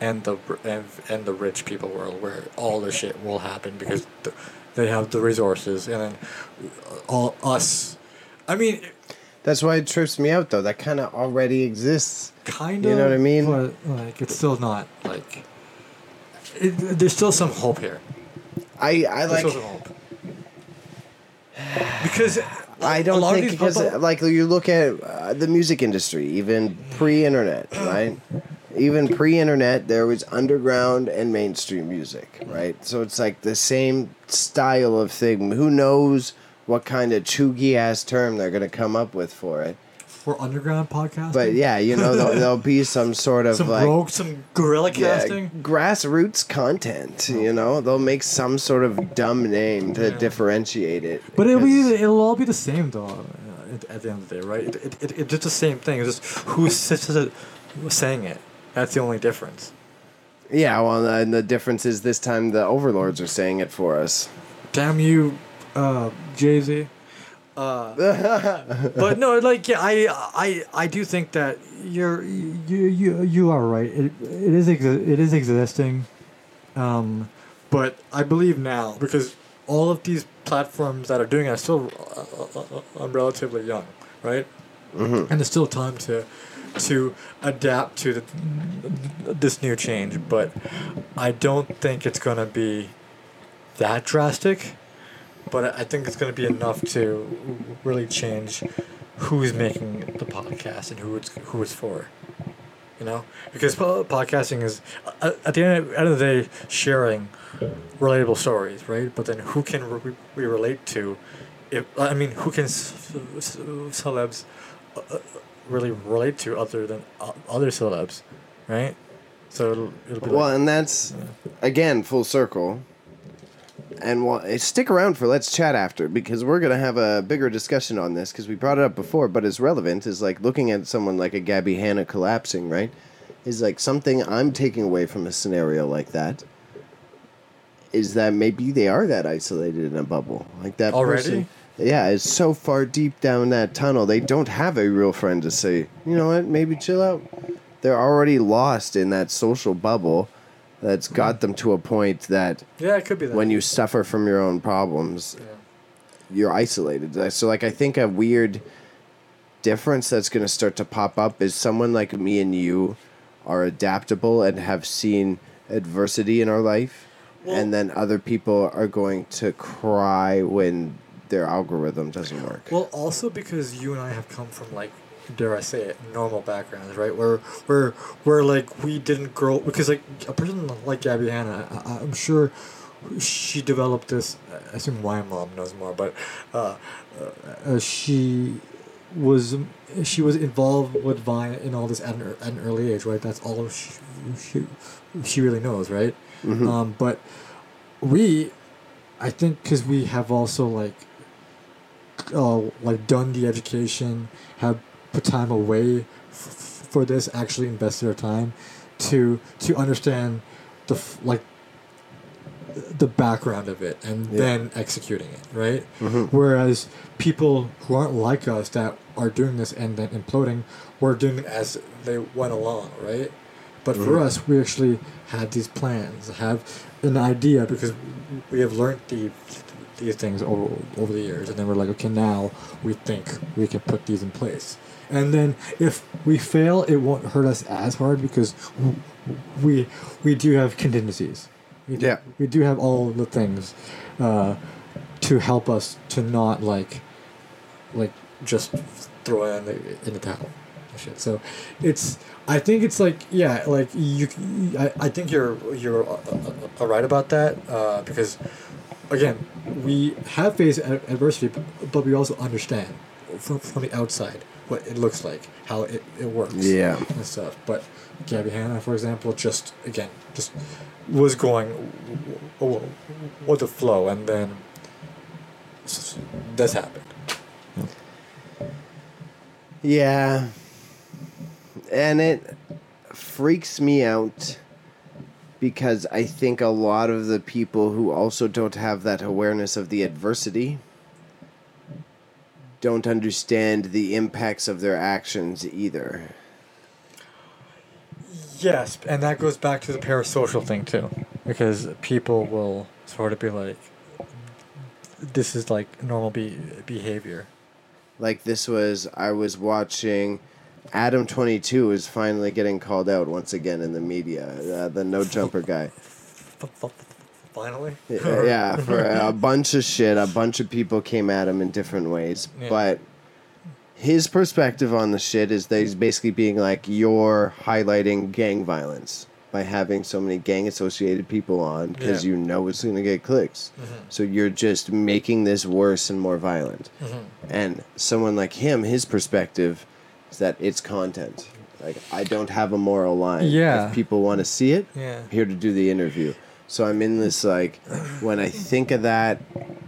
Speaker 1: and the and, and the rich people world where all the shit will happen because th- they have the resources and then all us. I mean
Speaker 4: that's why it trips me out though. That kind of already exists.
Speaker 1: Kind of
Speaker 4: You know what I mean?
Speaker 1: but like it's still not like it, there's still some hope here.
Speaker 4: I i
Speaker 1: There's
Speaker 4: like
Speaker 1: still some hope. Because
Speaker 4: I don't think because
Speaker 1: people-
Speaker 4: like you look at uh, the music industry, even pre-internet, right? Even pre-internet, there was underground and mainstream music, right? So it's like the same style of thing. Who knows what kind of chuggy ass term they're gonna come up with for it?
Speaker 1: for underground podcasting.
Speaker 4: But yeah, you know, there'll, there'll be some sort of
Speaker 1: some
Speaker 4: like
Speaker 1: rogue, some guerrilla
Speaker 4: yeah,
Speaker 1: casting.
Speaker 4: grassroots content. You know, they'll make some sort of dumb name to
Speaker 1: Yeah.
Speaker 4: differentiate it.
Speaker 1: But it'll be it'll all be the same though. uh, At, at the end of the day, right? It, it, it, it's just the same thing. It's just who's s- s- saying it. That's the only difference.
Speaker 4: Yeah, well, and the difference is this time the overlords are saying it for us.
Speaker 1: Damn you, uh, Jay Z. Uh, but no, like yeah, I I I do think that you're you you you are right. It it is exi- it is existing, um, but I believe now because all of these platforms that are doing it are still uh, uh, uh, relatively young, right?
Speaker 4: Mm-hmm.
Speaker 1: And there's still time to to adapt to the, this new change, but I don't think it's gonna be that drastic but I think it's going to be enough to really change who's making the podcast and who it's who it's for. You know, because po- podcasting is at the end, end of the day sharing relatable stories, right? But then who can re- we relate to? If I mean, who can celebs uh, uh, really relate to other than uh, other celebs, right? So it'll, it'll be
Speaker 4: Well,
Speaker 1: like,
Speaker 4: and that's again full circle. And well, eh, stick around for let's chat after because we're gonna have a bigger discussion on this because we brought it up before, but it's relevant. Is like looking at someone like a Gabby Hanna collapsing, right? Is like something I'm taking away from a scenario like that. Is that maybe they are that isolated in a bubble, like that
Speaker 1: Already?
Speaker 4: person? Yeah, it's so far deep down that tunnel, they don't have a real friend to say, you know what, maybe chill out. They're already lost in that social bubble that's got them to a point that
Speaker 1: yeah, it could be that.
Speaker 4: when you suffer from your own problems,
Speaker 1: Yeah.
Speaker 4: you're isolated. So like I think a weird difference that's going to start to pop up is someone like me and you are adaptable and have seen adversity in our life and then other people are going to cry when their algorithm doesn't work.
Speaker 1: Well, also because you and I have come from like, dare I say it, normal backgrounds, right? Where where where like we didn't grow because like a person like Gabby Hanna, I, I'm sure she developed this. I assume my mom knows more, but uh, uh, uh, she was she was involved with Vine in all this at an, at an early age, right? That's all she she, she really knows, right? Um, but we, I think, because we have also like uh, like done the education, have put time away f- for this, actually invested their time to to understand the f- like the background of it and
Speaker 4: Yeah.
Speaker 1: then executing it, right?
Speaker 4: Mhm.
Speaker 1: Whereas people who aren't like us that are doing this and then imploding were doing it as they went along, right? But for
Speaker 4: Mhm.
Speaker 1: us, we actually had these plans, have an idea because we have learned the these things over, over the years, and then we're like, okay, now we think we can put these in place. And then if we fail, it won't hurt us as hard because we we do have contingencies. We do,
Speaker 4: Yeah.
Speaker 1: we do have all the things uh, to help us to not like like just throw it in the in the towel shit. So it's I think it's like yeah like you I, I think you're you're uh, uh, uh, right about that uh, because again we have faced adversity but, we also understand from, from the outside what it looks like how it, it works
Speaker 4: Yeah.
Speaker 1: and stuff but Gabby Hanna for example just again just was going with the flow and then this happened
Speaker 4: Yeah. And it freaks me out because I think a lot of the people who also don't have that awareness of the adversity don't understand the impacts of their actions either.
Speaker 1: Yes, and that goes back to the parasocial thing too, because people will sort of be like, "This is like normal be- behavior."
Speaker 4: Like this was I was watching Adam 22 is finally getting called out once again in the media. Uh, the no jumper guy.
Speaker 1: Finally.
Speaker 4: Yeah, yeah, for a bunch of shit. A bunch of people came at him in different ways.
Speaker 1: Yeah.
Speaker 4: But his perspective on the shit is that he's basically being like, you're highlighting gang violence by having so many gang associated people on because
Speaker 1: Yeah.
Speaker 4: you know it's going to get clicks.
Speaker 1: Mhm.
Speaker 4: So you're just making this worse and more violent.
Speaker 1: Mhm.
Speaker 4: And someone like him, his perspective is that it's content. Like, I don't have a moral line.
Speaker 1: Yeah.
Speaker 4: If people want to see it,
Speaker 1: Yeah.
Speaker 4: I'm here to do the interview. So I'm in this like when I think of that,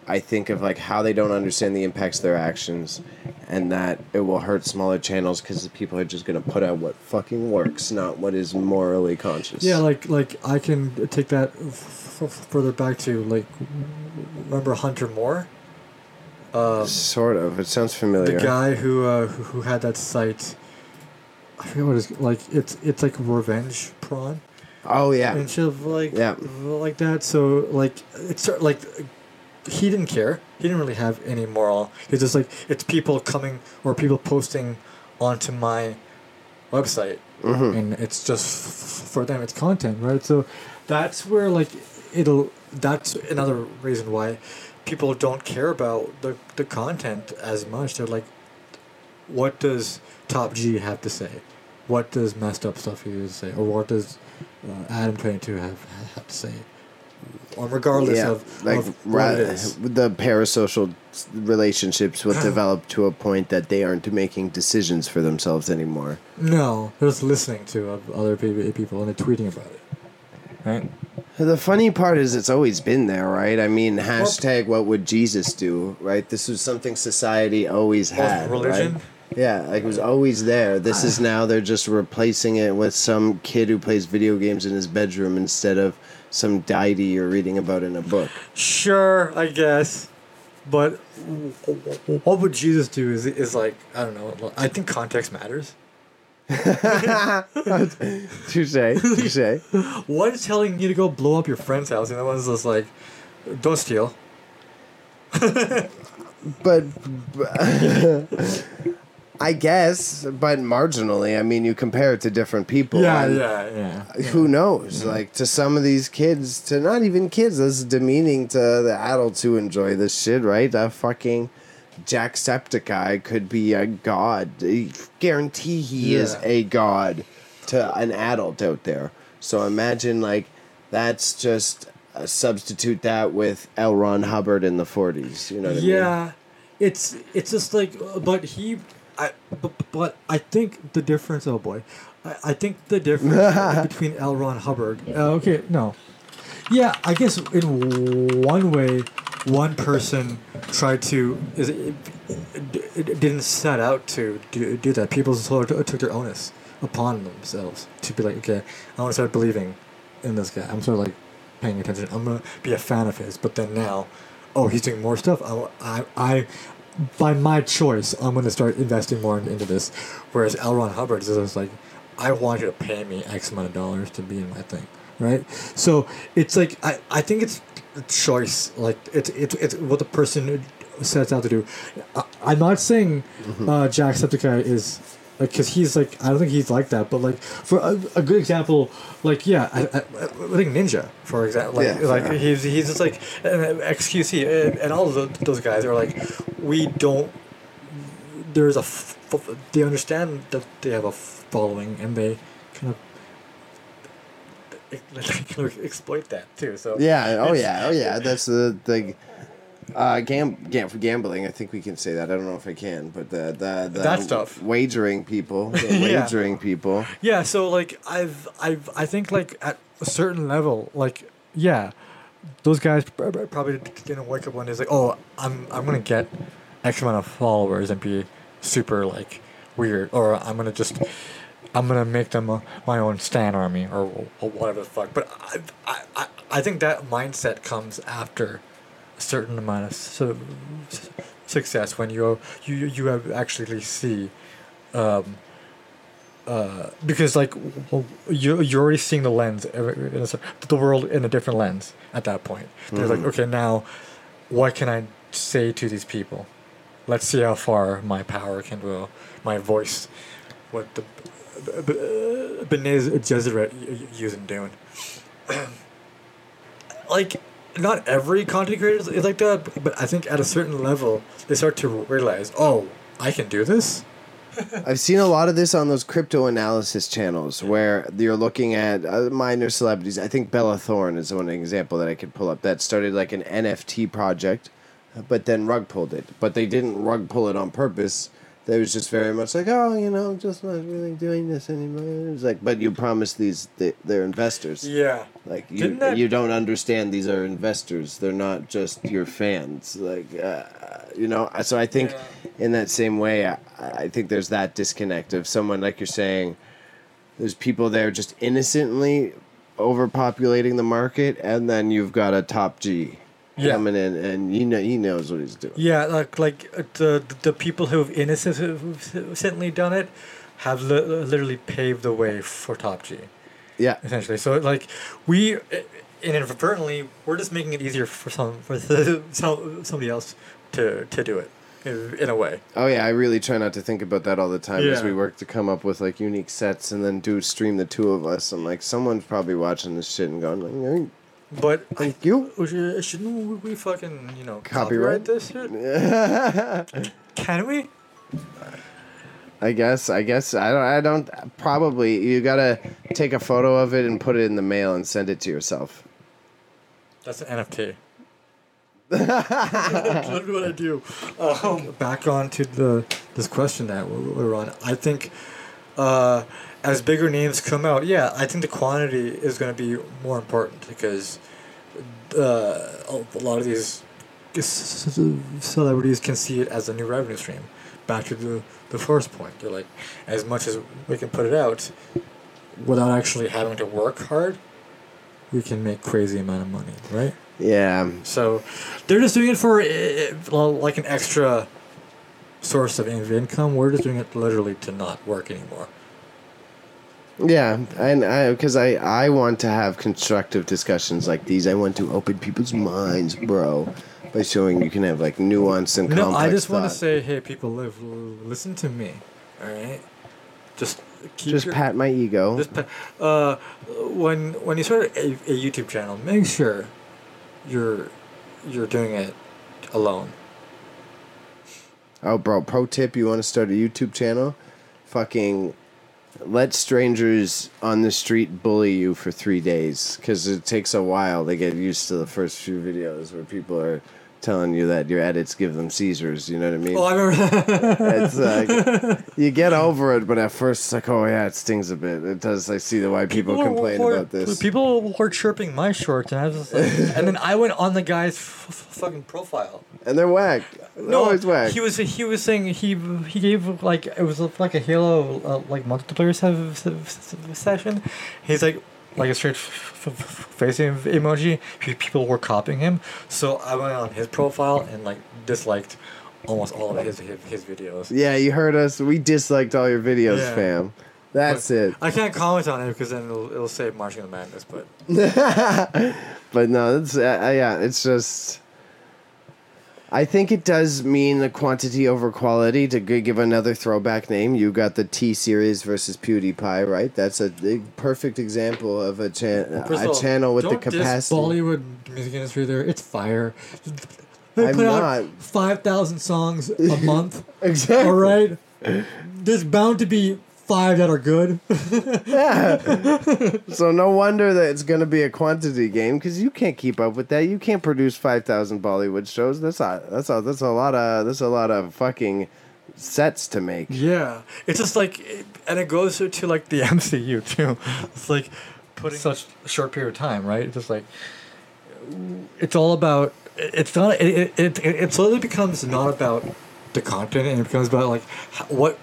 Speaker 4: I think of like how they don't understand the impacts of their actions, and that it will hurt smaller channels because the people are just gonna put out what fucking works, not what is morally conscious.
Speaker 1: Yeah, like like I can take that f- f- further back to like, remember Hunter Moore? Um,
Speaker 4: sort of. It sounds familiar.
Speaker 1: the guy who uh, who, who had that site. I forget what it's like. It's it's like revenge porn.
Speaker 4: oh yeah.
Speaker 1: and shit of like
Speaker 4: Yeah.
Speaker 1: like that. So like it's sort- like he didn't care. He didn't really have any moral. He's just like it's people coming or people posting onto my website,
Speaker 4: Mhm.
Speaker 1: and it's just f- for them. It's content, right? So that's where like it'll. That's another reason why people don't care about the the content as much. They're like, what does Top G have to say? What does messed up stuff he to say, or what does uh, Adam Twenty Two have have to say? Or regardless
Speaker 4: yeah,
Speaker 1: of,
Speaker 4: like
Speaker 1: of
Speaker 4: ra-
Speaker 1: it is.
Speaker 4: the parasocial relationships will develop to a point that they aren't making decisions for themselves anymore.
Speaker 1: No, they're just listening to other pe- people and they're tweeting about it. Right.
Speaker 4: The funny part is it's always been there, right? I mean, hashtag what would Jesus do, right? This was something society always had.
Speaker 1: religion?
Speaker 4: right? Yeah, like it was always there. This is ah. now they're just replacing it with some kid who plays video games in his bedroom instead of some deity you're reading about in a book.
Speaker 1: Sure, I guess. But what would Jesus do is, is like, I don't know, I think context matters.
Speaker 4: Touche, touche.
Speaker 1: One's telling you to go blow up your friend's house, and the one's just like, don't steal.
Speaker 4: but I guess, but marginally. I mean, you compare it to different people.
Speaker 1: Yeah,
Speaker 4: and
Speaker 1: yeah, yeah.
Speaker 4: Who knows? Like to some of these kids, to not even kids, this is demeaning to the adults who enjoy this shit, right? A fucking Jacksepticeye could be a god. I guarantee he is a god to an adult out there. So imagine like that's just uh, substitute that with L. Ron Hubbard in the forties. You know what I mean?
Speaker 1: yeah, it's it's just like, but he, I, but, but I think the difference. Oh boy, I, I think the difference between L. Ron Hubbard. Uh, okay, no, yeah, I guess in one way, one person tried to is it, it, it didn't set out to do, do that. People sort of took their onus upon themselves to be like, okay, I want to start believing in this guy. I'm sort of like paying attention. I'm gonna be a fan of his. But then now, oh, he's doing more stuff. I, I, I by my choice, I'm gonna start investing more into this. Whereas L. Ron Hubbard is just like, I want you to pay me X amount of dollars to be in my thing, right? So it's like I, I think it's choice. Like it's it's it's what the person sets out to do. I, I'm not saying uh, Jacksepticeye is like because he's like I don't think he's like that, but like for a, a good example, like yeah, I, I, I think Ninja for example, like
Speaker 4: Yeah,
Speaker 1: like
Speaker 4: fair.
Speaker 1: he's he's just like uh, XQC and, and all of those, those guys are like we don't. There's a f- f- they understand that they have a following and they kind of exploit that too. So
Speaker 4: Yeah. Oh yeah. Oh yeah. That's the the. Uh, gam, gam for gambling. I think we can say that. I don't know if I can, but the the, the
Speaker 1: That stuff.
Speaker 4: wagering people,
Speaker 1: Yeah.
Speaker 4: wagering people.
Speaker 1: Yeah, so like I've I've I think like at a certain level, like yeah, those guys pr- pr- probably didn't wake up one day like, oh, I'm I'm gonna get X amount of followers and be super like weird, or I'm gonna just I'm gonna make them a, my own stan army or, or whatever the fuck. But I, I I think that mindset comes after a certain amount of su- su- success when you you you have actually see. Um, uh, because like you you're already seeing the lens every- in a cer- the world in a different lens at that point. They're like, okay, now what can I say to these people? Let's see how far my power can go, my voice, what the B- B- Bene Gesserit using doing. like, not every content creator is- is like that, but I think at a certain level they start to realize, oh, I can do this.
Speaker 4: I've seen a lot of this on those crypto analysis channels where you're looking at uh, minor celebrities. I think Bella Thorne is one example that I could pull up that started like an NFT project, but then rug pulled it. But they didn't rug pull it on purpose. They was just very much like, oh, you know, I'm just not really doing this anymore. It was like, but you promised these they, they're investors.
Speaker 1: Yeah.
Speaker 4: Like you,
Speaker 1: that-
Speaker 4: you don't understand. These are investors. They're not just your fans. Like, uh, you know. So I think, in that same way, I, I think there's that disconnect of someone like you're saying. There's people there just innocently overpopulating the market, and then you've got a top G
Speaker 1: Yeah.
Speaker 4: coming in, and you know he knows what he's doing.
Speaker 1: Yeah, like like uh, the the people who've innocently done it have li- literally paved the way for Top G,
Speaker 4: Yeah.
Speaker 1: essentially. So like we uh, inadvertently we're just making it easier for some for some, somebody else to to do it in, in a way.
Speaker 4: Oh yeah, I really try not to think about that all the time as we work to come up with like unique sets and then do stream the two of us. I'm like, someone's probably watching this shit and going like, "Hey,
Speaker 1: But I,
Speaker 4: thank you.
Speaker 1: sh- shouldn't we fucking you know
Speaker 4: Copyright?
Speaker 1: copyright this shit? Can we?
Speaker 4: I guess. I guess. I don't. I don't. Probably. You gotta take a photo of it and put it in the mail and send it to yourself.
Speaker 1: That's an NFT. That's literally what I do. Um, back on to the this question that we- we're on. I think uh, as bigger names come out, yeah, I think the quantity is going to be more important because uh, a lot of these celebrities can see it as a new revenue stream. Back to the, the first point, they're like, as much as we can put it out, without actually having to work hard, we can make crazy amount of money, right?
Speaker 4: Yeah.
Speaker 1: So they're just doing it for uh, well, like an extra source of income. We're just doing it literally to not work anymore.
Speaker 4: Yeah, and I because I I want to have constructive discussions like these. I want to open people's minds, bro. by showing you can have like nuance and
Speaker 1: No, I just want to say, hey, people, live, listen to me. All right, just keep
Speaker 4: just
Speaker 1: your,
Speaker 4: pat my ego.
Speaker 1: Just pa- uh, when when you start a, a YouTube channel, make sure you're you're doing it alone.
Speaker 4: Oh, bro, pro tip: you want to start a YouTube channel? Fucking let strangers on the street bully you for three days because it takes a while to get used to the first few videos where people are telling you that your edits give them seizures. You know what I mean?
Speaker 1: Oh, I remember.
Speaker 4: it's like you get over it, but at first it's like, oh yeah, it stings a bit. It does. I see the why people,
Speaker 1: were-
Speaker 4: complain
Speaker 1: were-
Speaker 4: about this.
Speaker 1: People were chirping my shorts, and I was just like, and then I went on the guy's f- f- fucking profile.
Speaker 4: and they're whack.
Speaker 1: No,
Speaker 4: Always whack.
Speaker 1: he was he was saying he he gave like it was like a Halo uh, like multiplayer se- se- se- session. He's like like a straight f- f- face emoji. People were copying him, so I went on his profile and like disliked almost all of his his, his videos.
Speaker 4: yeah, you heard us. We disliked all your videos,
Speaker 1: Yeah.
Speaker 4: fam. That's
Speaker 1: But
Speaker 4: it.
Speaker 1: I can't comment on it because then it'll, it'll say Marching the Madness, but
Speaker 4: but no, it's uh, uh, yeah, it's just. I think it does mean the quantity over quality. To give another throwback name, you got the T series versus PewDiePie, right? That's a perfect example of a, chan-
Speaker 1: First
Speaker 4: a
Speaker 1: all,
Speaker 4: channel with the capacity.
Speaker 1: Bollywood music industry there, it's fire. They
Speaker 4: I'm
Speaker 1: put out five thousand songs a month.
Speaker 4: Exactly.
Speaker 1: All right, there's bound to be five that are good. yeah.
Speaker 4: So no wonder that it's going to be a quantity game because you can't keep up with that. You can't produce five thousand Bollywood shows. That's a that's a that's a lot of that's a lot of fucking sets to make.
Speaker 1: yeah, it's just like, and it goes to, to like the MCU too. It's like putting such a short period of time, right? It's just like it's all about. It's not. It it, it, it slowly becomes not about the content, and it becomes about like what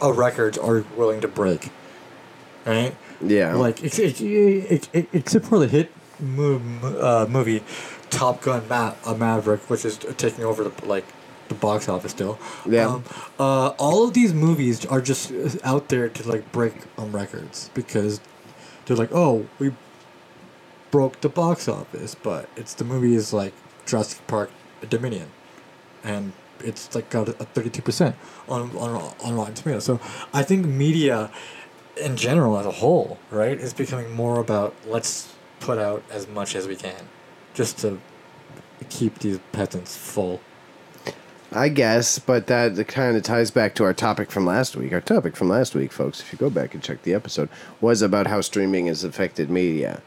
Speaker 1: a records are willing to break, right?
Speaker 4: Yeah.
Speaker 1: Like ex- ex- ex- ex- except for the hit uh, movie Top Gun Ma- uh, Maverick, which is taking over the like the box office still.
Speaker 4: Yeah.
Speaker 1: Um, uh, all of these movies are just out there to like break on records because they're like, oh, we broke the box office, but it's the movie is like Jurassic Park Dominion, and it's like got a thirty two percent on on on Rotten Tomatoes. So I think media, in general as a whole, right, is becoming more about let's put out as much as we can, just to keep these peasants full.
Speaker 4: I guess, but that kind of ties back to our topic from last week. Our topic from last week, folks, if you go back and check the episode, was about how streaming has affected media.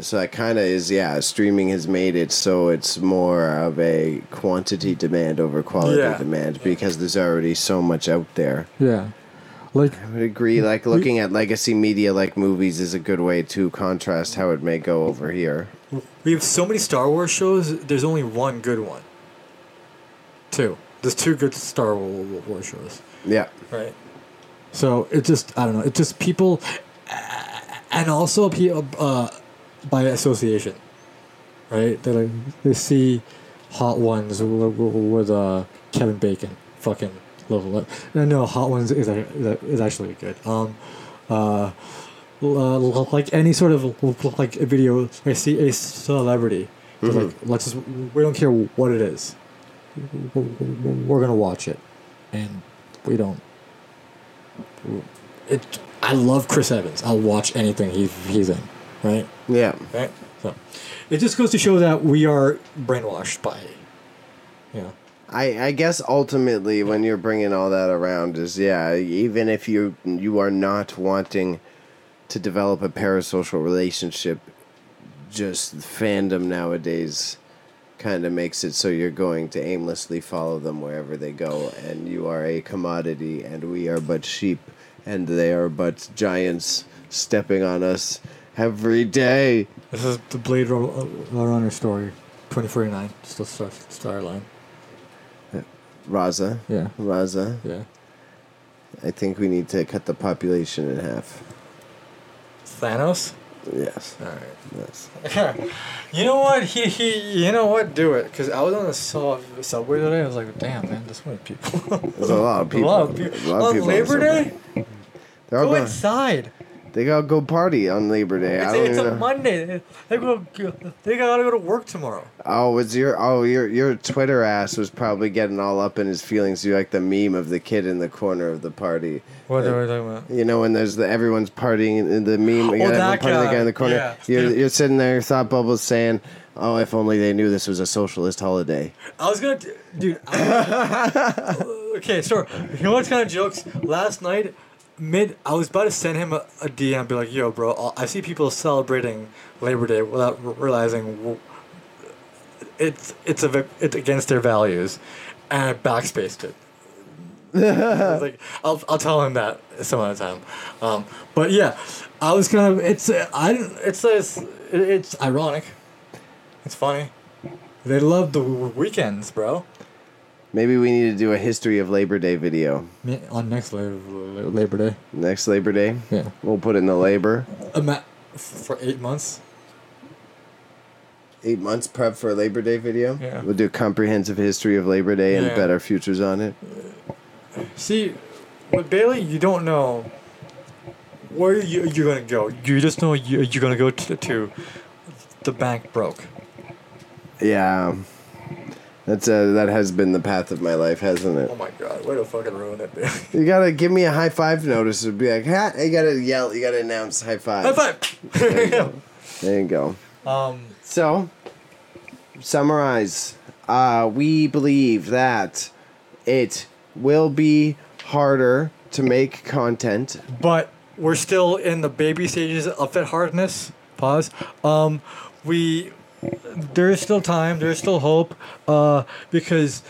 Speaker 4: So that kind of is, yeah, streaming has made it so it's more of a quantity demand over quality
Speaker 1: Yeah.
Speaker 4: demand because there's already so much out there.
Speaker 1: Yeah, like
Speaker 4: I would agree. Like looking at legacy media like movies is a good way to contrast how it may go over here.
Speaker 1: we have so many Star Wars shows. There's only one good one. Two. There's two good Star Wars shows.
Speaker 4: Yeah.
Speaker 1: right? So it just I don't know. It just people, and also people uh, by association, right? They like they see Hot Ones with, uh, Kevin Bacon, fucking level. No, no, Hot Ones is is actually good. Um, uh, uh, like any sort of like a video, I see a celebrity. they're Like let's just we don't care what it is. We're gonna watch it, and we don't it I love Chris Evans. I'll watch anything he he's in, right?
Speaker 4: Yeah.
Speaker 1: Right. So it just goes to show that we are brainwashed by, you know.
Speaker 4: I, I guess ultimately when you're bringing all that around is yeah even if you you are not wanting to develop a parasocial relationship just fandom nowadays kind of makes it so you're going to aimlessly follow them wherever they go and you are a commodity and we are but sheep and they are but giants stepping on us every day
Speaker 1: This is the Blade Ro- uh, Runner story, twenty forty nine. Still star star line.
Speaker 4: Uh, Raza
Speaker 1: Yeah.
Speaker 4: Raza
Speaker 1: Yeah.
Speaker 4: I think we need to cut the population in half
Speaker 1: Thanos.
Speaker 4: yes
Speaker 1: All right.
Speaker 4: yes
Speaker 1: you know what? He he. You know what? Do it. Cause I was on the sub- subway today. I was like, damn man, this many people.
Speaker 4: There's a lot of people.
Speaker 1: A lot of people.
Speaker 4: A lot of
Speaker 1: on
Speaker 4: people
Speaker 1: Labor
Speaker 4: the
Speaker 1: Day.
Speaker 4: subway. They're all
Speaker 1: Go
Speaker 4: going. They gotta go party on Labor Day. I
Speaker 1: It's,
Speaker 4: don't
Speaker 1: it's a
Speaker 4: know.
Speaker 1: Monday. They go. They gotta go to work tomorrow.
Speaker 4: Oh, was your oh your your Twitter ass was probably getting all up in his feelings. You like the meme of the kid in the corner of the party.
Speaker 1: What
Speaker 4: Like,
Speaker 1: are we talking about?
Speaker 4: You know when there's the everyone's partying in the meme. Oh, you got everyone
Speaker 1: Oh, that
Speaker 4: partying the
Speaker 1: guy.
Speaker 4: guy in the corner.
Speaker 1: Yeah.
Speaker 4: You're you're sitting there, your thought bubbles saying, "Oh, if only they knew this was a socialist holiday."
Speaker 1: I was gonna, dude. I, okay, sure. You know what's kind of jokes? Last night, mid, I was about to send him a, a DM, be like, "Yo, bro, I- see people celebrating Labor Day without r- realizing w- it's it's a it's against their values," and I backspaced it. I like, "I'll I'll tell him that some other time. Um, but yeah, I was kind of it's I it's it's, it's ironic. It's funny. They love the w- weekends, bro.
Speaker 4: Maybe we need to do a history of Labor Day video
Speaker 1: On next Labor, Day.
Speaker 4: next Labor Day.
Speaker 1: Yeah.
Speaker 4: We'll put in the labor.
Speaker 1: For eight months.
Speaker 4: Eight months prep for a Labor Day video.
Speaker 1: Yeah.
Speaker 4: We'll do a comprehensive history of Labor Day and
Speaker 1: Yeah.
Speaker 4: bet our futures on it.
Speaker 1: See, with Bailey, you don't know where you, you're going to go. You just know you, you're going to go to the bank broke.
Speaker 4: Yeah. That's uh, that has been the path of my life, hasn't it?
Speaker 1: Oh my god, way to fucking ruin it, Bailey.
Speaker 4: You gotta give me a high five notice. It'd be like, ha! You gotta yell. You gotta announce high five.
Speaker 1: High five!
Speaker 4: There you go.
Speaker 1: um,
Speaker 4: So, summarize. Uh, we believe that it will be harder to make content.
Speaker 1: but we're still in the baby stages of it hardness. Pause. Um, we there is still time. There is still hope. Uh, because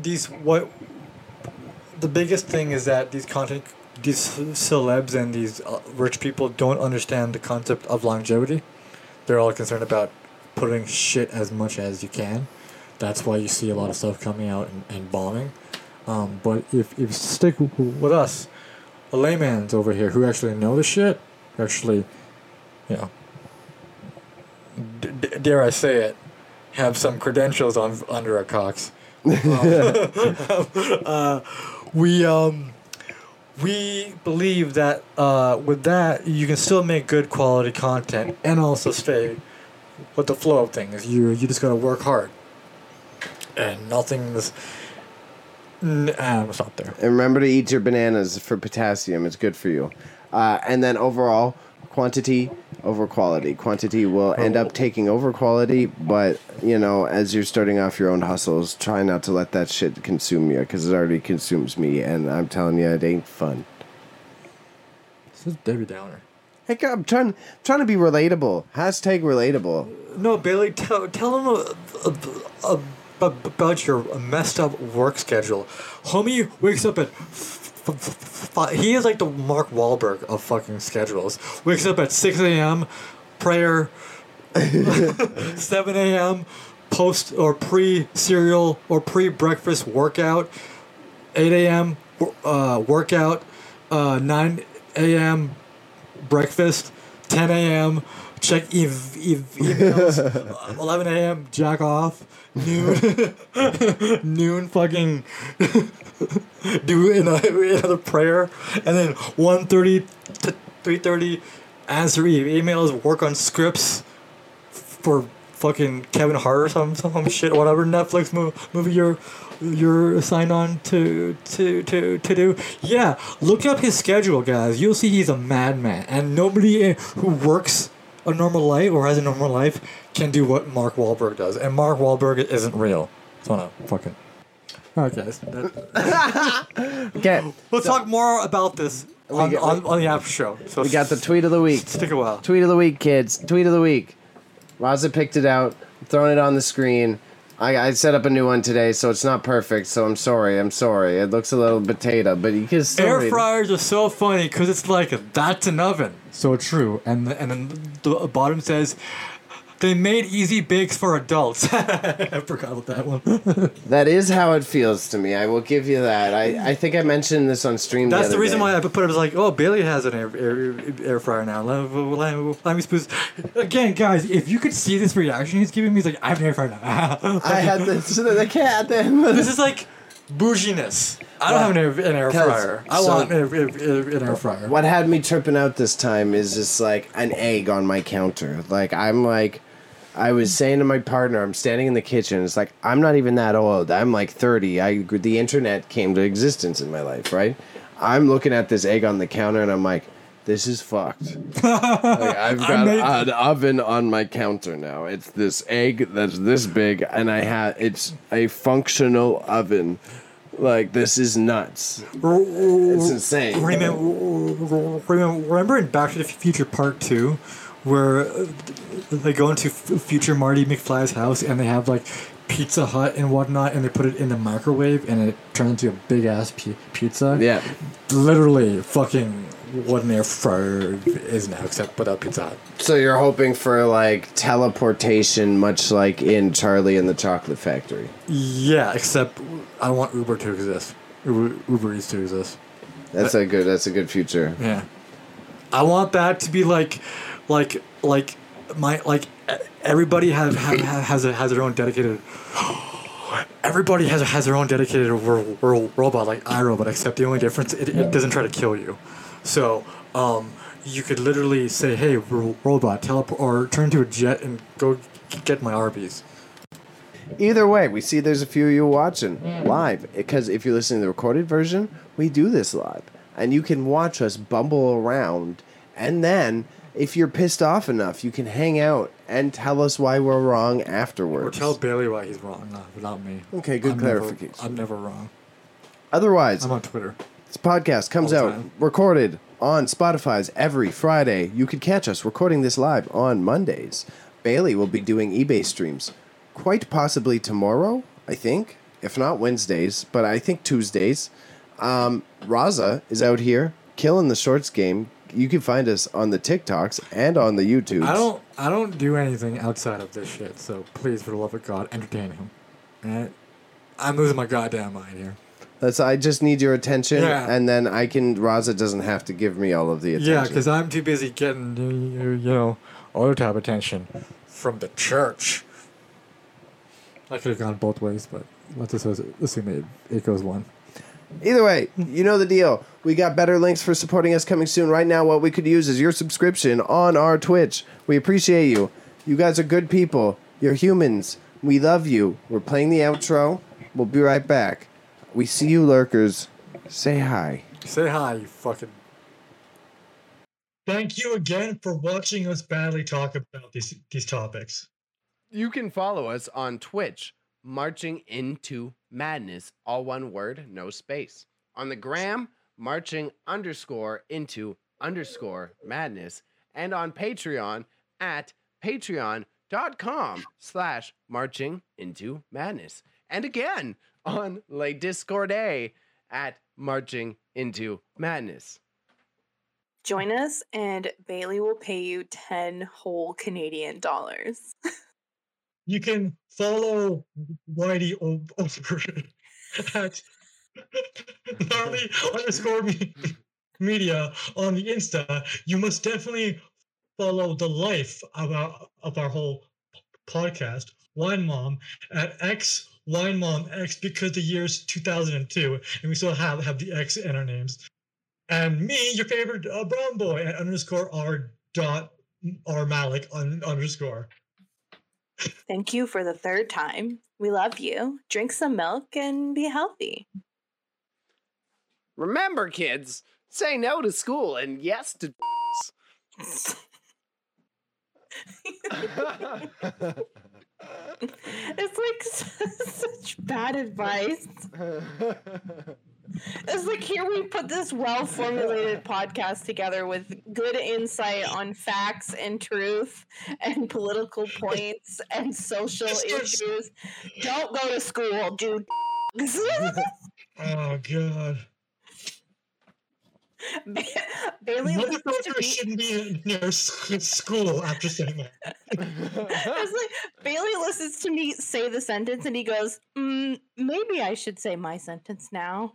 Speaker 1: these what the biggest thing is that these content these celebs and these uh, rich people don't understand the concept of longevity. They're all concerned about putting shit as much as you can. That's why you see a lot of stuff coming out and, and bombing. Um, but if, if you stick with us, a layman's over here who actually know the shit, actually, you know, d- d- dare I say it, have some credentials on under our cocks. Um, uh, we um, we believe that uh, with that you can still make good quality content and also stay with the flow of things. You you just gotta work hard, and nothing's. N- ah, I'll stop there.
Speaker 4: And remember to eat your bananas for potassium. It's good for you. Uh, and then overall, quantity over quality. Quantity will end up taking over quality, but you know, as you're starting off your own hustles, try not to let that shit consume you because it already consumes me, and I'm telling you, it ain't fun.
Speaker 1: This is Debbie Downer.
Speaker 4: Hey, I'm trying, trying to be relatable. Hashtag relatable.
Speaker 1: No, Bailey, tell tell uh, about your messed up work schedule. Homie wakes up at. F- f- he is like the Mark Wahlberg of fucking schedules. Wakes up at six a.m. Prayer. Seven a.m. Post or pre cereal or pre breakfast workout. Eight a.m. Uh, workout. Uh, Nine a.m. breakfast. Ten a.m. Check ev- ev- emails. 11 a.m. Jack off. Noon. noon. Fucking do another, another prayer, and then 1.30 to 3.30 answer emails. Work on scripts for fucking Kevin Hart or some some shit, whatever Netflix mo- movie you're you're assigned on to to to to do. Yeah, look up his schedule, guys. You'll see he's a madman, and nobody uh, who works a normal life or has a normal life can do what Mark Wahlberg does, and Mark Wahlberg isn't real. So no, fucking. All right, guys. That-
Speaker 4: Okay,
Speaker 1: we'll talk more about this on,
Speaker 4: get-
Speaker 1: on, on the after show. So
Speaker 4: we got the tweet of the week.
Speaker 1: stick a while.
Speaker 4: Tweet of the week, kids. Tweet of the week. Raza picked it out, throwing it on the screen. I, I set up a new one today, so it's not perfect. So I'm sorry. I'm sorry. It looks a little potato, but you can still
Speaker 1: Air
Speaker 4: read it.
Speaker 1: fryers are so funny because it's like that's an oven. So true, and and then the bottom says they made easy bakes for adults. I forgot about that one.
Speaker 4: That is how it feels to me. I will give you that. I, I think I mentioned this on stream.
Speaker 1: That's
Speaker 4: the,
Speaker 1: the reason
Speaker 4: day.
Speaker 1: why I put it as like, oh, Bailey has an air, air, air fryer now. Let, let, let me spoon. Again, guys, if you could see this reaction he's giving me, he's like, I have an air fryer now.
Speaker 4: I had this. The cat. Then
Speaker 1: this is like bouginess. I don't have an air, an air fryer. I
Speaker 4: so-
Speaker 1: want an, an air fryer.
Speaker 4: What had me tripping out this time is just like an egg on my counter. Like I'm like I was saying to my partner, I'm standing in the kitchen. It's like I'm not even that old. I'm like 30. I the internet came to existence in my life, right? I'm looking at this egg on the counter and I'm like, this is fucked. like, I've got an oven on my counter now. It's this egg that's this big, and I have it's a functional oven. Like this is nuts. It's insane.
Speaker 1: Remember, remember, remember in Back to the Future Part Two, where uh, they go into F- future Marty McFly's house and they have like Pizza Hut and whatnot, and they put it in the microwave and it turns into a big ass pi- pizza.
Speaker 4: Yeah.
Speaker 1: literally fucking what an air fryer is now, except without Pizza Hut.
Speaker 4: So you're hoping for like teleportation, much like in Charlie and the Chocolate Factory.
Speaker 1: Yeah, except I want Uber to exist. Uber, Uber Eats to exist.
Speaker 4: That's a good. That's a good future.
Speaker 1: Yeah. I want that to be like, like, like my like everybody has has has, a, has their own dedicated. Everybody has has their own dedicated ro- ro- robot like iRobot, except the only difference it, it doesn't try to kill you. So um, you could literally say, "Hey, ro- robot, teleport or turn into a jet and go get my Arby's."
Speaker 4: Either way, we see there's a few of you watching live because if you're listening to the recorded version, we do this live, and you can watch us bumble around, and then if you're pissed off enough, you can hang out and tell us why we're wrong afterwards.
Speaker 1: Or tell Bailey why he's wrong, not, not me.
Speaker 4: Okay, good
Speaker 1: I'm never-
Speaker 4: clarification.
Speaker 1: I'm never wrong.
Speaker 4: Otherwise,
Speaker 1: I'm on Twitter.
Speaker 4: This podcast comes out
Speaker 1: time.
Speaker 4: recorded on Spotify's every Friday. You could catch us recording this live on Mondays. Bailey will be doing eBay streams quite possibly tomorrow, I think, if not Wednesdays, but I think Tuesdays. Um, Raza is out here killing the shorts game. You can find us on the TikToks and on the YouTube.
Speaker 1: I don't I don't do anything outside of this shit, so please, for the love of God, entertain him. Alright? I'm losing my goddamn mind here.
Speaker 4: That's I just need your attention,
Speaker 1: Yeah.
Speaker 4: and then I can. Raza doesn't have to give me all of the attention.
Speaker 1: Yeah, because I'm too busy getting, you, you know, other type of attention from the church. I could have gone both ways, but let's assume it, it goes one.
Speaker 4: Either way, you know the deal. We got better links for supporting us coming soon. Right now, what we could use is your subscription on our Twitch. We appreciate you. You guys are good people. You're humans. We love you. We're playing the outro. We'll be right back. We see you, lurkers. Say hi.
Speaker 1: Say hi, you fucking. Thank you again for watching us badly talk about these these topics.
Speaker 3: You can follow us on Twitch, Marching Into Madness, all one word, no space. On the gram, Marching underscore into underscore madness. And on Patreon at patreon.com slash marching into madness. And again on Le Discord A at marching into madness.
Speaker 2: Join us, and Bailey will pay you 10 whole Canadian dollars.
Speaker 1: You can follow Whitey over at gnarly underscore me- media on the Insta. You must definitely follow the life of our of our whole podcast, Wine Mom, at X Wine Mom X because the year's 2002, and we still have have the X in our names. And me, your favorite uh, brown boy, at underscore R dot R Malik on underscore.
Speaker 2: Thank you for the third time. We love you. Drink some milk and be healthy.
Speaker 3: Remember, kids, say no to school and yes to.
Speaker 2: It's like such bad advice. It's like here we put this well formulated podcast together with good insight on facts and truth and political points and social issues. Don't go to school, dude.
Speaker 1: Oh God.
Speaker 2: Bailey listens to
Speaker 1: Motherfucker
Speaker 2: me.
Speaker 1: shouldn't be near school after saying that.
Speaker 2: Like Bailey listens to me say the sentence and he goes, mm, "Maybe I should say my sentence now."